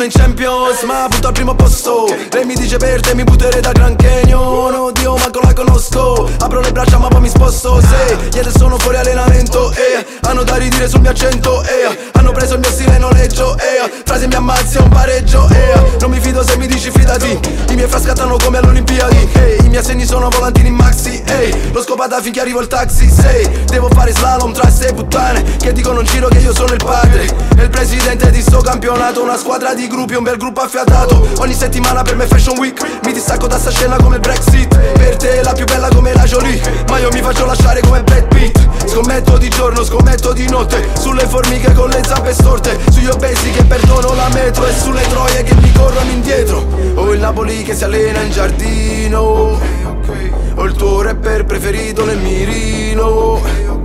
sono in Champions ma punto al primo posto. Lei mi dice per te mi butterei da Gran Canyon. Oddio manco la conosco. Apro le braccia ma poi mi sposto. Se ieri sono fuori allenamento eh, Hanno da ridire sul mio accento eh, Hanno preso il mio stile noleggio eh, Frase mi ammazzi è un pareggio eh, Non mi fido se mi dici fidati. I miei fra scattano come alle Olimpiadi eh, Miei segni sono volantini in maxi eh, L'ho scopata finché arrivo il taxi Sei, devo fare slalom tra ste puttane Che dicono in giro che io sono il padre. E il presidente di sto campionato Una squadra di gruppi, un bel gruppo affiatato. Ogni settimana per me fashion week. Mi distacco da sta scena come il Brexit. Per te è la più bella come la Jolie Ma io mi faccio lasciare come Brad Pitt. Scommetto di giorno, scommetto di notte Sulle formiche con le zampe storte. Sugli obesi che perdono la metro E sulle troie che mi corrono indietro. Ho il Napoli che si allena in giardino Ho il tuo rapper preferito nel mirino.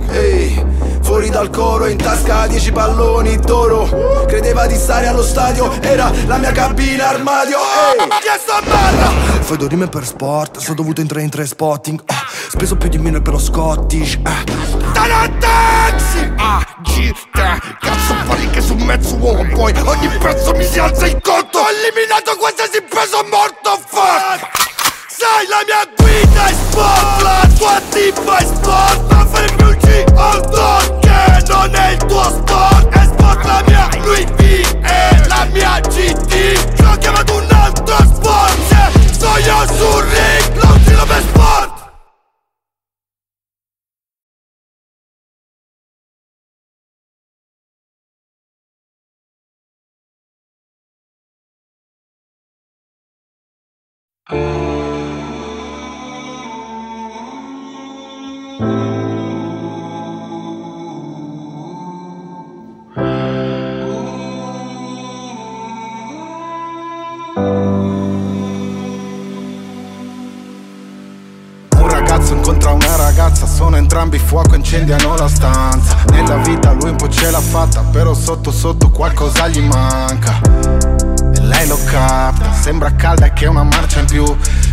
Ehi, Fuori dal coro in tasca 10 palloni d'oro. Credeva di stare allo stadio Era la mia cabina armadio. Ehi, chiesto a barra? Fai due rime per sport Sono dovuto entrare in tre spotting. Ah, Speso più di mille per lo Scottish. Dalla taxi! Ah, gita Cazzo pari che su mezzo uomo Poi ogni pezzo mi si alza il conto Ho eliminato qualsiasi peso morto Fuck Sai la mia guida è sport La tua tipa è sport Ma fare più G o don Che non è il tuo sport È sport la mia Louis V E la incendiano la stanza. Nella vita lui un po' ce l'ha fatta, però sotto sotto qualcosa gli manca. E lei lo capta, sembra calda che è una marcia in più.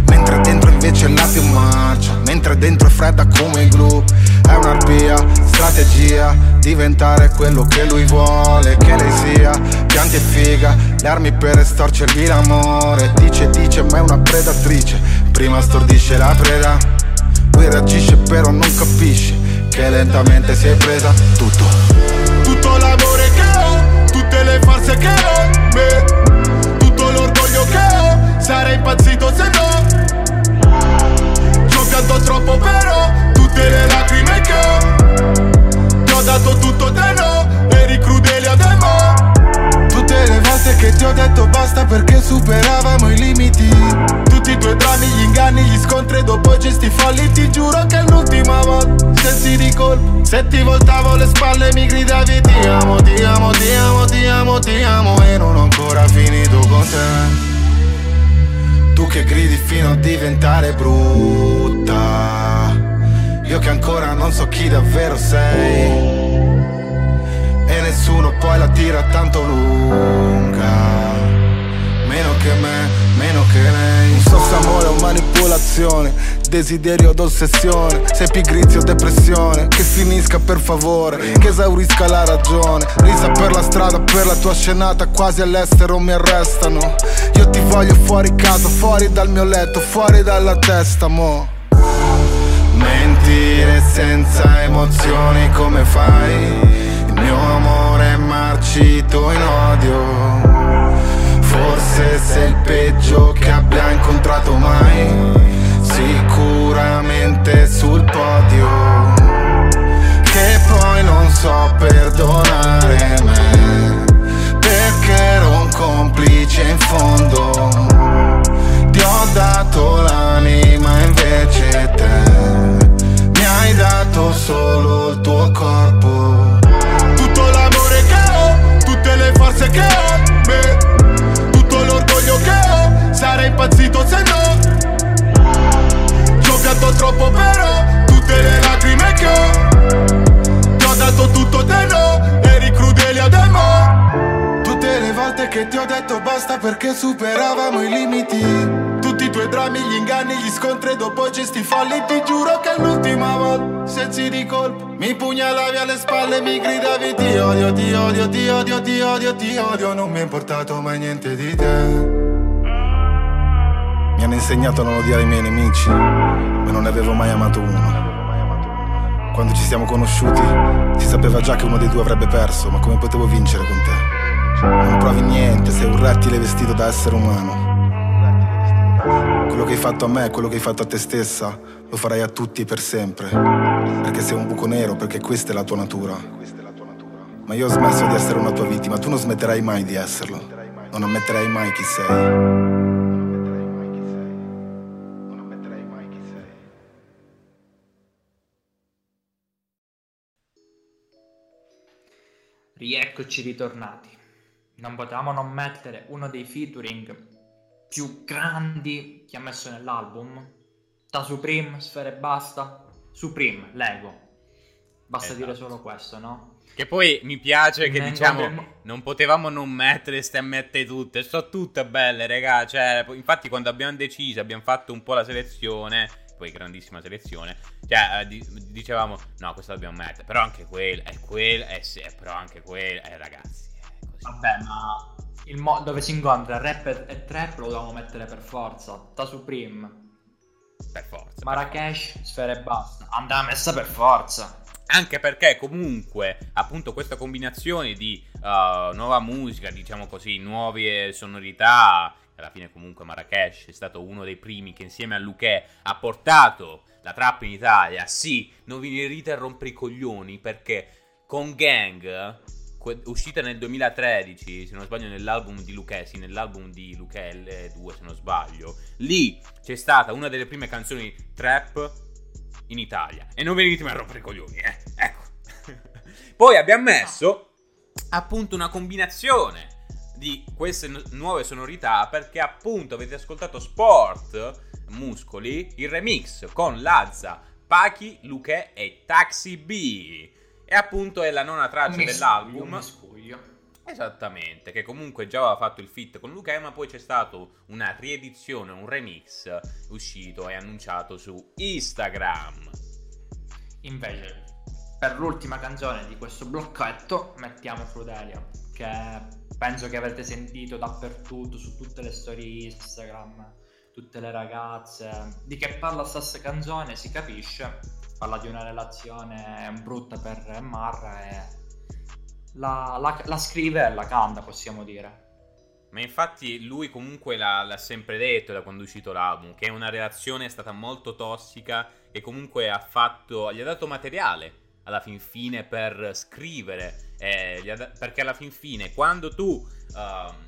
Mentre dentro invece la più marcia, mentre dentro è fredda come il glue. È un'arpia, strategia, diventare quello che lui vuole che lei sia. Pianti e figa, le armi per estorcergli l'amore. Dice, dice, ma è una predatrice. Prima stordisce la preda, poi reagisce però non capisce che lentamente si è presa tutto. Tutto l'amore che ho, tutte le farse che ho me, Tutto l'orgoglio che ho, sarei impazzito se no. Ci ho pianto troppo però, tutte le lacrime che ho. Ti ho dato tutto te no, eri crudele a demo Tutte le volte che ti ho detto basta perché superavamo i limiti. Tutti i tuoi drammi, gli inganni, gli scontri e dopo i gesti folli Ti giuro che è l'ultima volta, sensi di colpo. Se ti voltavo le spalle mi gridavi ti amo, ti amo, ti amo, ti amo, ti amo E non ho ancora finito con te. Tu che gridi fino a diventare brutta. Io che ancora non so chi davvero sei E nessuno poi la tira tanto lunga. Meno che me, meno che lei Un sosso amore o manipolazione Desiderio od ossessione Sei pigrizia o depressione Che finisca per favore Che esaurisca la ragione. Risa per la strada, per la tua scenata Quasi all'estero mi arrestano. Io ti voglio fuori casa, fuori dal mio letto Fuori dalla testa, mo' Mentire senza emozioni come fai? Mio amore è marcito in odio. Forse sei il peggio che abbia incontrato mai Sicuramente sul podio. Che poi non so perdonare me Perché ero un complice in fondo. Ti ho dato l'anima invece te Mi hai dato solo il tuo corpo che ho me, Tutto l'orgoglio che ho, sarei impazzito se no. Ci troppo però, tutte le lacrime che ho Ti ho dato tutto te no, eri crudele a demo Tutte le volte che ti ho detto basta perché superavamo i limiti tutti i tuoi drammi, gli inganni, gli scontri dopo i gesti folli Ti giuro che è l'ultima volta, sensi di colpo Mi pugnalavi alle spalle e mi gridavi Ti odio, ti odio, ti odio, ti odio, ti odio Non mi è importato mai niente di te Mi hanno insegnato a non odiare i miei nemici Ma non ne avevo mai amato uno. Quando ci siamo conosciuti Si sapeva già che uno dei due avrebbe perso Ma come potevo vincere con te? Non provi niente, sei un rettile vestito da essere umano quello che hai fatto a me, quello che hai fatto a te stessa, lo farai a tutti per sempre. Perché sei un buco nero, perché questa è la tua natura. Ma io ho smesso di essere una tua vittima, tu non smetterai mai di esserlo. Non ammetterai mai chi sei. Rieccoci ritornati. Non potevamo non mettere uno dei featuring più grandi che ha messo nell'album. Da Supreme, Sfera e Basta. Supreme, Lego. Basta Esatto. dire solo questo, no? Che poi mi piace che Ne diciamo incontri- non potevamo non mettere ste mette tutte, sono tutte belle, raga, cioè, infatti quando abbiamo deciso, abbiamo fatto un po' la selezione, poi grandissima selezione, cioè eh, di- dicevamo no, questa dobbiamo mettere, però anche quella, è quella, eh sì, però anche quella, eh ragazzi, è così. Vabbè, ma mo- dove si incontra rap e, e trap lo dobbiamo mettere per forza. Da Supreme, per forza. Marrakesh, Sfera e Basta. Andava messa per forza. Anche perché comunque appunto questa combinazione di uh, nuova musica, diciamo così, nuove sonorità, alla fine comunque Marrakesh è stato uno dei primi che insieme a Luque ha portato la trap in Italia. Sì, non vi venite a rompere i coglioni perché con Gang, uscita nel 2013, se non sbaglio nell'album di Luque, sì, nell'album di Luque L2 se non sbaglio, lì c'è stata una delle prime canzoni trap in Italia. E non venitemi a rompere i coglioni, eh. Ecco. *laughs* Poi abbiamo messo appunto una combinazione di queste nu- nuove sonorità perché appunto avete ascoltato Sport Muscoli, il remix con Lazza, Pachi, Luque e Taxi B. E appunto è la nona traccia miscuglio, dell'album. un miscuglio. Esattamente, che comunque già aveva fatto il fit con Luque, ma poi c'è stato una riedizione, un remix uscito e annunciato su Instagram. Invece, per l'ultima canzone di questo blocchetto, mettiamo Frudelia, che penso che avrete sentito dappertutto, su tutte le storie Instagram. tutte le ragazze. Di che parla sta canzone si capisce. Parla di una relazione brutta per Marra e la, la- la scrive e la canta, possiamo dire. Ma infatti lui comunque l'ha, l'ha sempre detto da quando è uscito l'album, che una relazione è stata molto tossica e comunque ha fatto, gli ha dato materiale alla fin fine per scrivere, eh, da- perché alla fin fine quando tu ehm,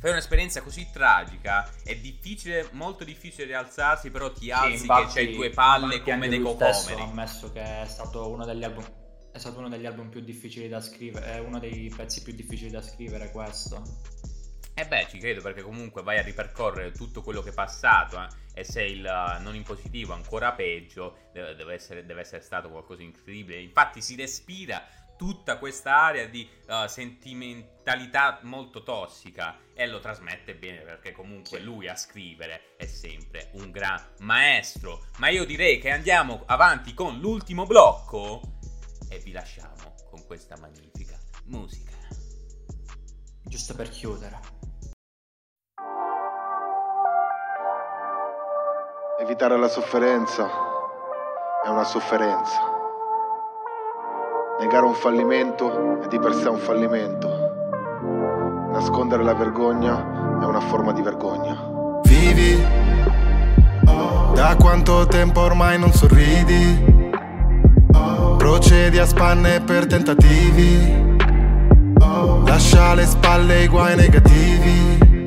fai un'esperienza così tragica è difficile, molto difficile rialzarsi, però ti alzi Sì, infatti- che c'hai due palle come dei cocomeri. Ha ammesso che è stato uno degli album. È stato uno degli album più difficili da scrivere. È uno dei pezzi più difficili da scrivere questo. Eh beh, ci credo perché comunque vai a ripercorrere tutto quello che è passato eh, e se il eh, non in positivo ancora peggio, deve, deve essere, deve essere stato qualcosa di incredibile. Infatti si respira tutta questa area di eh, sentimentalità molto tossica e lo trasmette bene perché comunque lui a scrivere è sempre un gran maestro. Ma io direi che andiamo avanti con l'ultimo blocco e vi lasciamo con questa magnifica musica. Giusto per chiudere. Evitare la sofferenza è una sofferenza. Negare un fallimento è di per sé un fallimento. Nascondere la vergogna è una forma di vergogna. Vivi, da quanto tempo ormai non sorridi? Procedi a spanne per tentativi. Lascia alle spalle i guai negativi.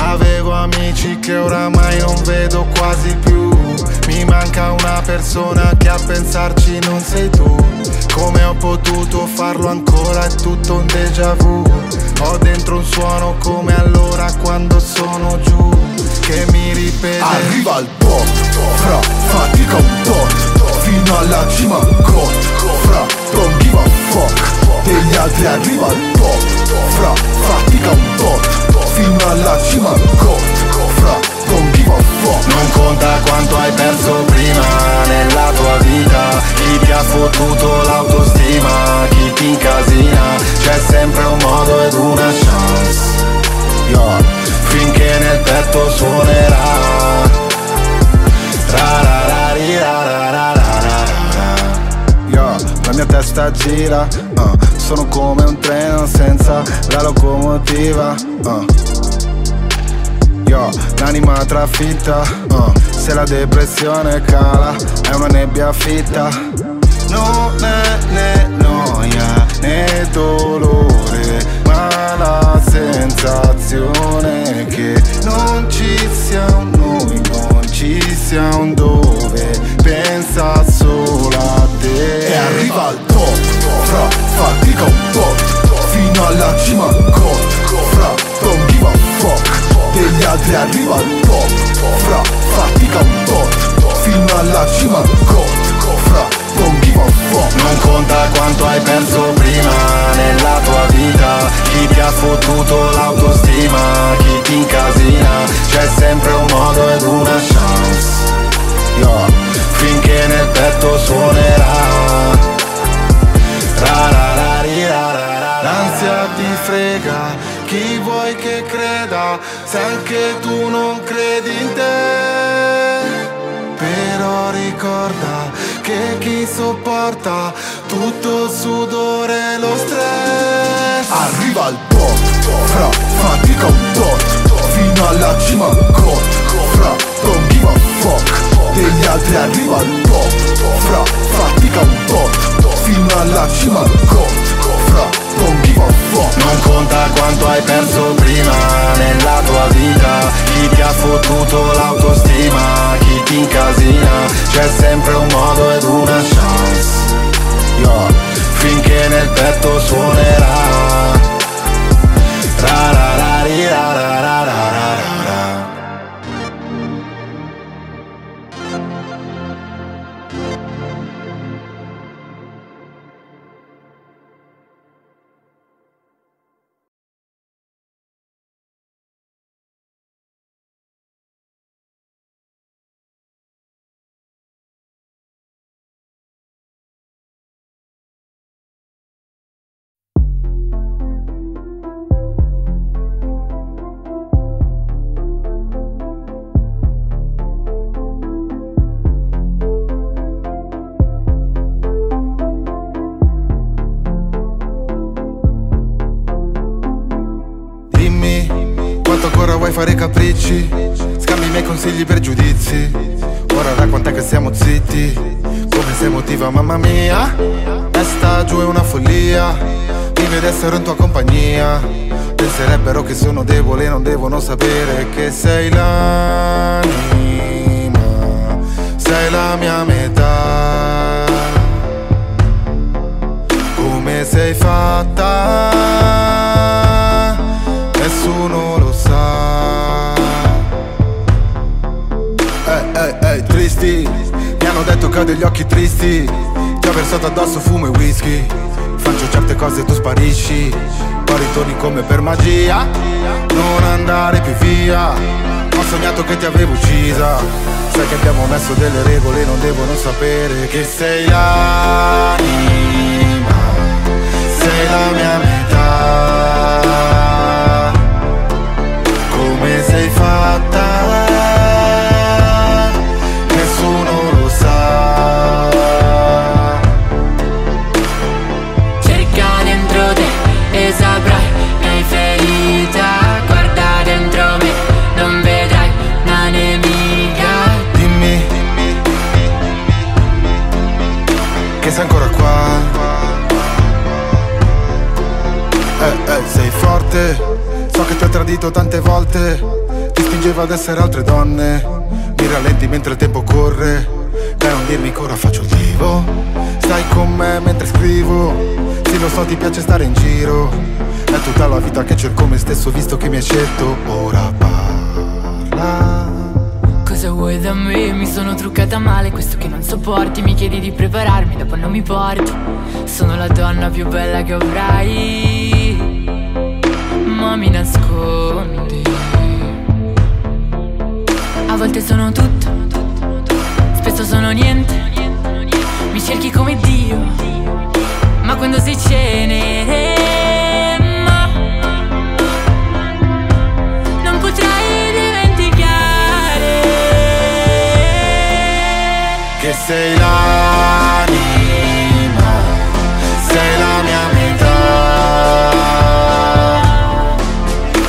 Avevo amici che oramai non vedo quasi più. Mi manca una persona che a pensarci non sei tu. Come ho potuto farlo ancora? È tutto un déjà vu. Ho dentro un suono come allora quando sono giù. Che mi ripete. Arriva il pop, fra, fatica un tot Fino alla cima got, fra, don't give a fuck Degli altri arriva il pop, testa gira, uh, sono come un treno senza la locomotiva. uh. Yo, l'anima trafitta, uh, se la depressione cala, è una nebbia fitta. Non è né noia né dolore, ma la sensazione che non ci sia un noi, non ci sia un dove, pensa solo a te. E arriva il fra, fatica un tot Fino alla cima got, fra, don't give a fuck Degli altri arriva il top, fra, fatica un tot Fino alla cima got, fra, don't give a fuck Non conta quanto hai perso prima nella tua vita Chi ti ha fottuto l'autostima, chi ti incasina C'è sempre un modo ed una chance. Yo, Finché nel petto suonerà L'ansia ti frega, chi vuoi che creda, se anche tu non credi in te. Però ricorda che chi sopporta tutto il sudore e lo stress. Arriva il pop, fra, fatica un tot Fino alla cima got, fra, don't give a fuck Degli altri arriva il pop, fra, fatica un tot Fino alla cima got, fra, fuck Non conta quanto hai perso prima nella tua vita. Chi ti ha fottuto l'autostima, chi ti incasina. C'è sempre un modo ed una devono sapere sapere che volte Ti spingeva ad essere altre donne. Mi rallenti mentre il tempo corre Dai non dirmi che ora faccio il divo Stai con me mentre scrivo Sì lo so ti piace stare in giro. È tutta la vita che cerco me stesso Visto che mi hai scelto. Ora parla. Cosa vuoi da me? Mi sono truccata male, questo che non sopporti. Mi chiedi di prepararmi, dopo non mi porti Sono la donna più bella che avrai. Ma mi nascondi A volte sono tutto Spesso sono niente. Mi cerchi come Dio Ma quando sei cenere Non potrai dimenticare. Che sei l'anima Sei la mia metà.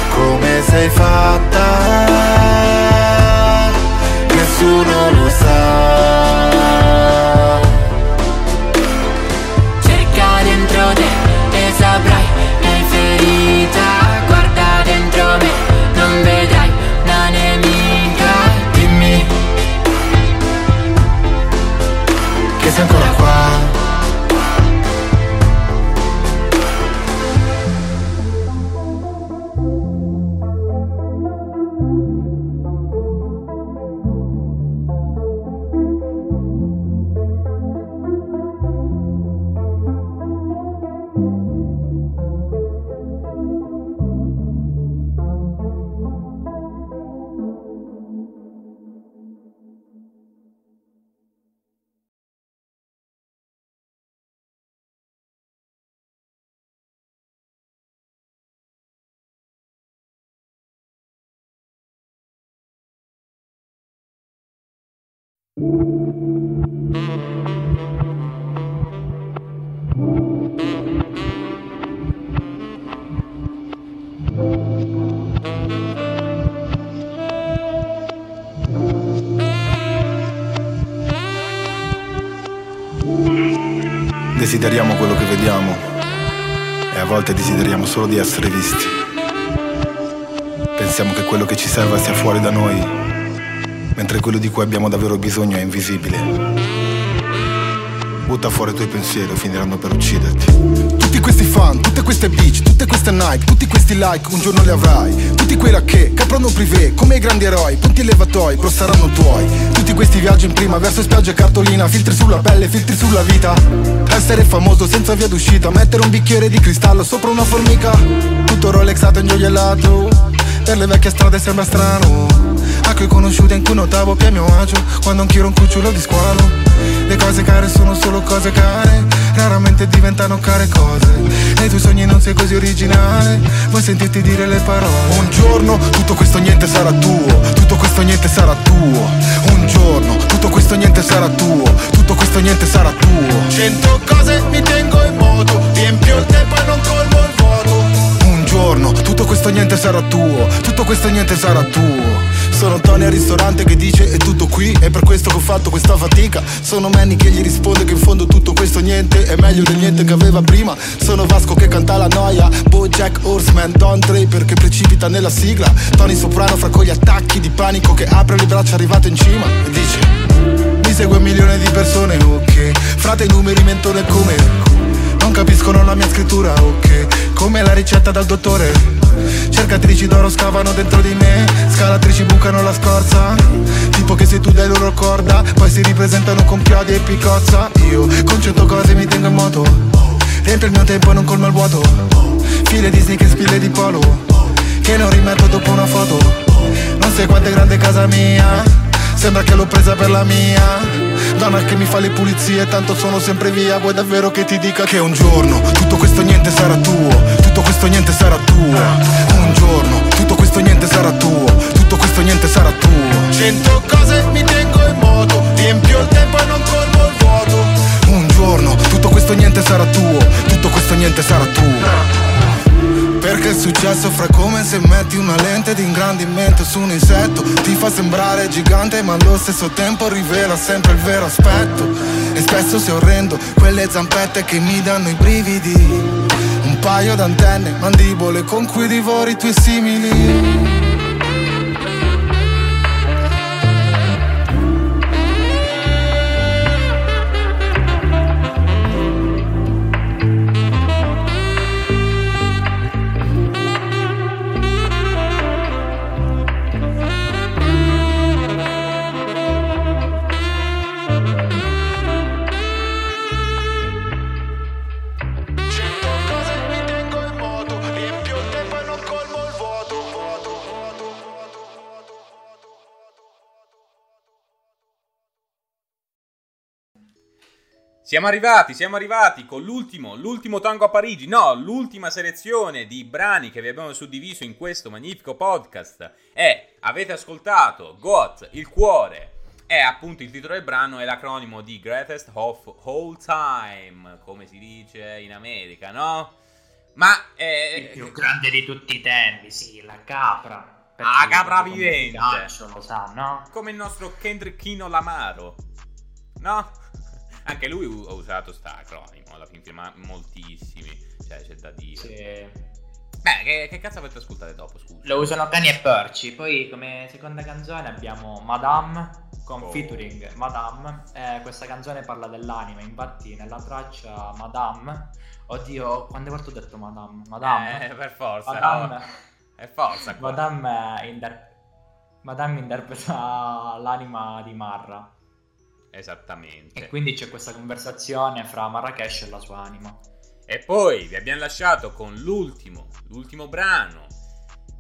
Come sei fatta Nessuno lo sa. Cerca dentro te e saprai che hai ferita. Guarda dentro me, non vedrai una nemica. Dimmi. Che sei ancora Desideriamo quello che vediamo e a volte desideriamo solo di essere visti. Pensiamo che quello che ci serva sia fuori da noi, mentre quello di cui abbiamo davvero bisogno è invisibile. Butta fuori i tuoi pensieri finiranno per ucciderti. Tutti questi fan, tutte queste bitch, tutte queste Nike, tutti questi like, un giorno li avrai. Tutti quei che caprono privé, come i grandi eroi, ponti e levatoi, però saranno tuoi. Tutti questi viaggi in prima, verso spiaggia e cartolina, filtri sulla pelle, filtri sulla vita. Essere famoso senza via d'uscita, mettere un bicchiere di cristallo sopra una formica. Tutto rolexato e ingioiellato, per le vecchie strade sembra strano. A cui conosciute in cui notavo più a mio agio, quando anch'io ero un cucciolo di squalo. Le cose care sono solo cose care, raramente diventano care cose. Nei tuoi sogni non sei così originale, vuoi sentirti dire le parole. Un giorno tutto questo niente sarà tuo, tutto questo niente sarà tuo. Un giorno tutto questo niente sarà tuo, tutto questo niente sarà tuo. Cento cose mi tengo in moto, riempio il tempo e non colmo il vuoto. Un giorno tutto questo niente sarà tuo, tutto questo niente sarà tuo. Sono Tony al ristorante che dice è tutto qui, è per questo che ho fatto questa fatica. Sono Manny che gli risponde che in fondo tutto questo niente è meglio del niente che aveva prima. Sono Vasco che canta la noia, Bojack Horseman, Don Draper che precipita nella sigla. Tony Soprano fra con gli attacchi di panico che apre le braccia arrivato in cima e dice mi segue un milione di persone, ok Frate i numeri mentone come Non capiscono la mia scrittura, ok Come la ricetta dal dottore Cercatrici d'oro scavano dentro di me Scalatrici bucano la scorza. Tipo che se tu dai loro corda Poi si ripresentano con chiodi e picozza. Io con cento cose mi tengo in moto. Riempio il mio tempo e non colmo il vuoto. File Disney che spille di polo Che non rimetto dopo una foto. Non sai quanto è grande casa mia Sembra che l'ho presa per la mia. Donna che mi fa le pulizie Tanto sono sempre via. Vuoi davvero che ti dica che un giorno Tutto questo niente sarà tuo questo niente sarà tuo. Un giorno Tutto questo niente sarà tuo. Tutto questo niente sarà tuo. Cento cose mi tengo in moto. Riempio il tempo e non colmo il vuoto. Un giorno Tutto questo niente sarà tuo. Tutto questo niente sarà tuo. Perché è successo fra come se metti una lente di ingrandimento su un insetto. Ti fa sembrare gigante ma allo stesso tempo rivela sempre il vero aspetto. E spesso se orrendo quelle zampette che mi danno i brividi paio d'antenne, mandibole con cui divori i tuoi simili Siamo arrivati, siamo arrivati con l'ultimo, l'ultimo tango a Parigi, no, l'ultima selezione di brani che vi abbiamo suddiviso in questo magnifico podcast è, avete ascoltato, Got, Il Cuore, è appunto il titolo del brano, è l'acronimo di Greatest of All Time, come si dice in America, no? Ma è... Il più grande di tutti i tempi, sì, la capra. Ah, chi capra vivente. lo sa, no? Come il nostro Kendricchino Lamaro, no? Anche lui ha usato sta acronimo alla fin fine, ma moltissimi, cioè c'è da dire. Sì. Beh, che, che cazzo avete ascoltato dopo, scusa? Lo usano cani e porci. Poi come seconda canzone abbiamo Madame con Oh. featuring Madame. Eh, questa canzone parla dell'anima, infatti nella traccia Madame. Oddio, quante volte ho detto Madame? Madame. Eh, per forza, Madame. no? È forza qua. Madame, inter- Madame interpreta l'anima di Marra. Esattamente. E quindi c'è questa conversazione fra Marrakesh e la sua anima. E poi vi abbiamo lasciato con l'ultimo, l'ultimo brano,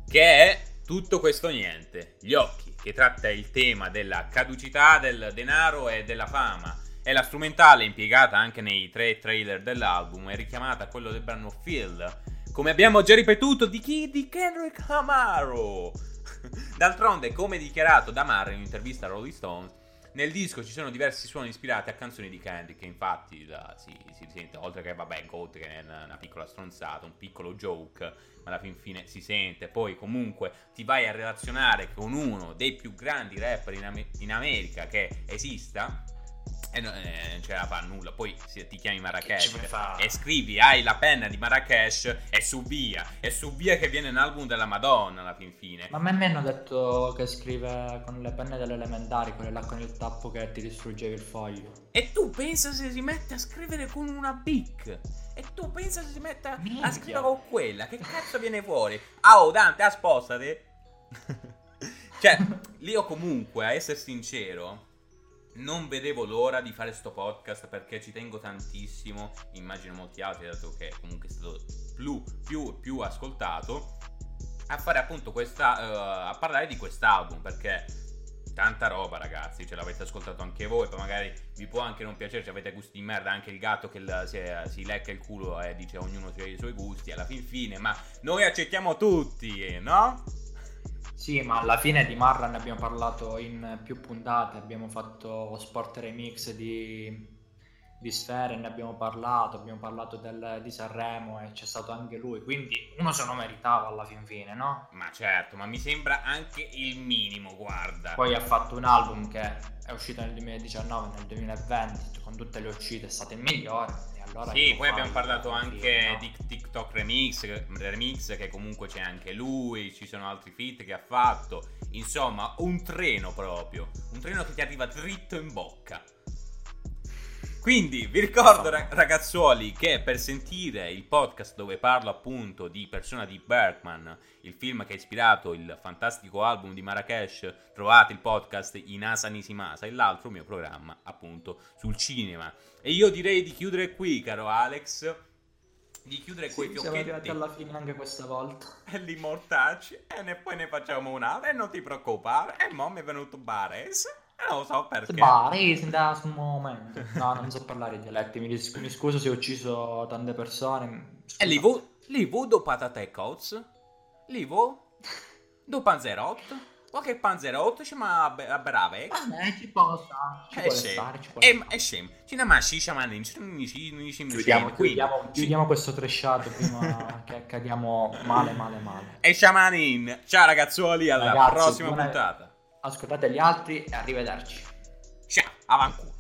che è Tutto questo niente, Gli occhi, che tratta il tema della caducità del denaro e della fama. È la strumentale impiegata anche nei tre trailer dell'album, è richiamata a quello del brano Field, come abbiamo già ripetuto, di chi? Di Kendrick Lamaro. *laughs* D'altronde, come dichiarato da Marra in un'intervista a Rolling Stones, nel disco ci sono diversi suoni ispirati a canzoni di Kendrick, che infatti la- si, si sente, oltre che vabbè, Goat che è una, una piccola stronzata, un piccolo joke, ma alla fin fine si sente. Poi comunque ti vai a relazionare con uno dei più grandi rapper in, Ame- in America che esista. E eh, non ce la fa nulla. Poi se ti chiami Marrakesh e scrivi hai la penna di Marrakesh e su via. E su via che viene un album della Madonna alla fin fine. Ma a me mi hanno detto che scrive con le penne delle elementari, quelle là con il tappo che ti distruggevi il foglio. E tu pensa se si mette a scrivere con una Bic? E tu pensa se si mette a, a scrivere con quella? Che cazzo viene fuori? Ah, oh, Dante, spostati. *laughs* cioè, io comunque, a essere sincero, non vedevo l'ora di fare sto podcast perché ci tengo tantissimo. Immagino molti altri, dato che comunque è stato più, più, più ascoltato. A fare appunto questa. eh, a parlare di quest'album perché tanta roba, ragazzi. Ce l'avete ascoltato anche voi. Poi magari vi può anche non piacerci. Avete gusti di merda. Anche il gatto che la- si, si lecca il culo e dice ognuno ha i suoi gusti. Alla fin fine, ma noi accettiamo tutti, no? Sì, ma alla fine di Marra ne abbiamo parlato in più puntate, abbiamo fatto sport remix di, di Sfere, ne abbiamo parlato, abbiamo parlato del- di Sanremo e c'è stato anche lui, quindi uno se lo meritava alla fin fine, no? Ma certo, ma mi sembra anche il minimo, guarda. Poi ha fatto un album che è uscito nel 2019, nel 2020, con tutte le uscite è stato il migliore. Sì, poi abbiamo parlato anche di TikTok Remix, remix, che comunque c'è anche lui, ci sono altri feat che ha fatto. Insomma, un treno proprio, un treno che ti arriva dritto in bocca. Quindi vi ricordo ra- ragazzuoli che per sentire il podcast dove parlo appunto di Persona di Bergman, il film che ha ispirato il fantastico album di Marrakesh, trovate il podcast in Asa Nisimasa, e l'altro mio programma appunto sul cinema. E io direi di chiudere qui, caro Alex, di chiudere Sì, quei siamo fiocchetti arrivati alla fine anche questa volta. *laughs* e li mortacci e ne- poi ne facciamo un'altra e non ti preoccupare. E mo mi è venuto Bares. E non lo so perché. Bari, in das momento. No, non so parlare i dialetti, mi, ris- mi scuso se ho ucciso tante persone. E lì vo, lì vo do patate coz. Lì vo *laughs* do panzerotto. Qualche panzerotto ci ma a a brave. Eh, ci possa. Ci Eh, vuole sì. stare, ci vuole E stare. e scem. Ci ne masci. Ci ci ci ci Chiudiamo, chiudiamo, chiudiamo questo trasciato prima che cadiamo male, male, male. E sciamanin. Ciao ragazzuoli, alla Ragazzi, prossima buona- puntata. Ascoltate gli altri e arrivederci. Ciao, avanculo.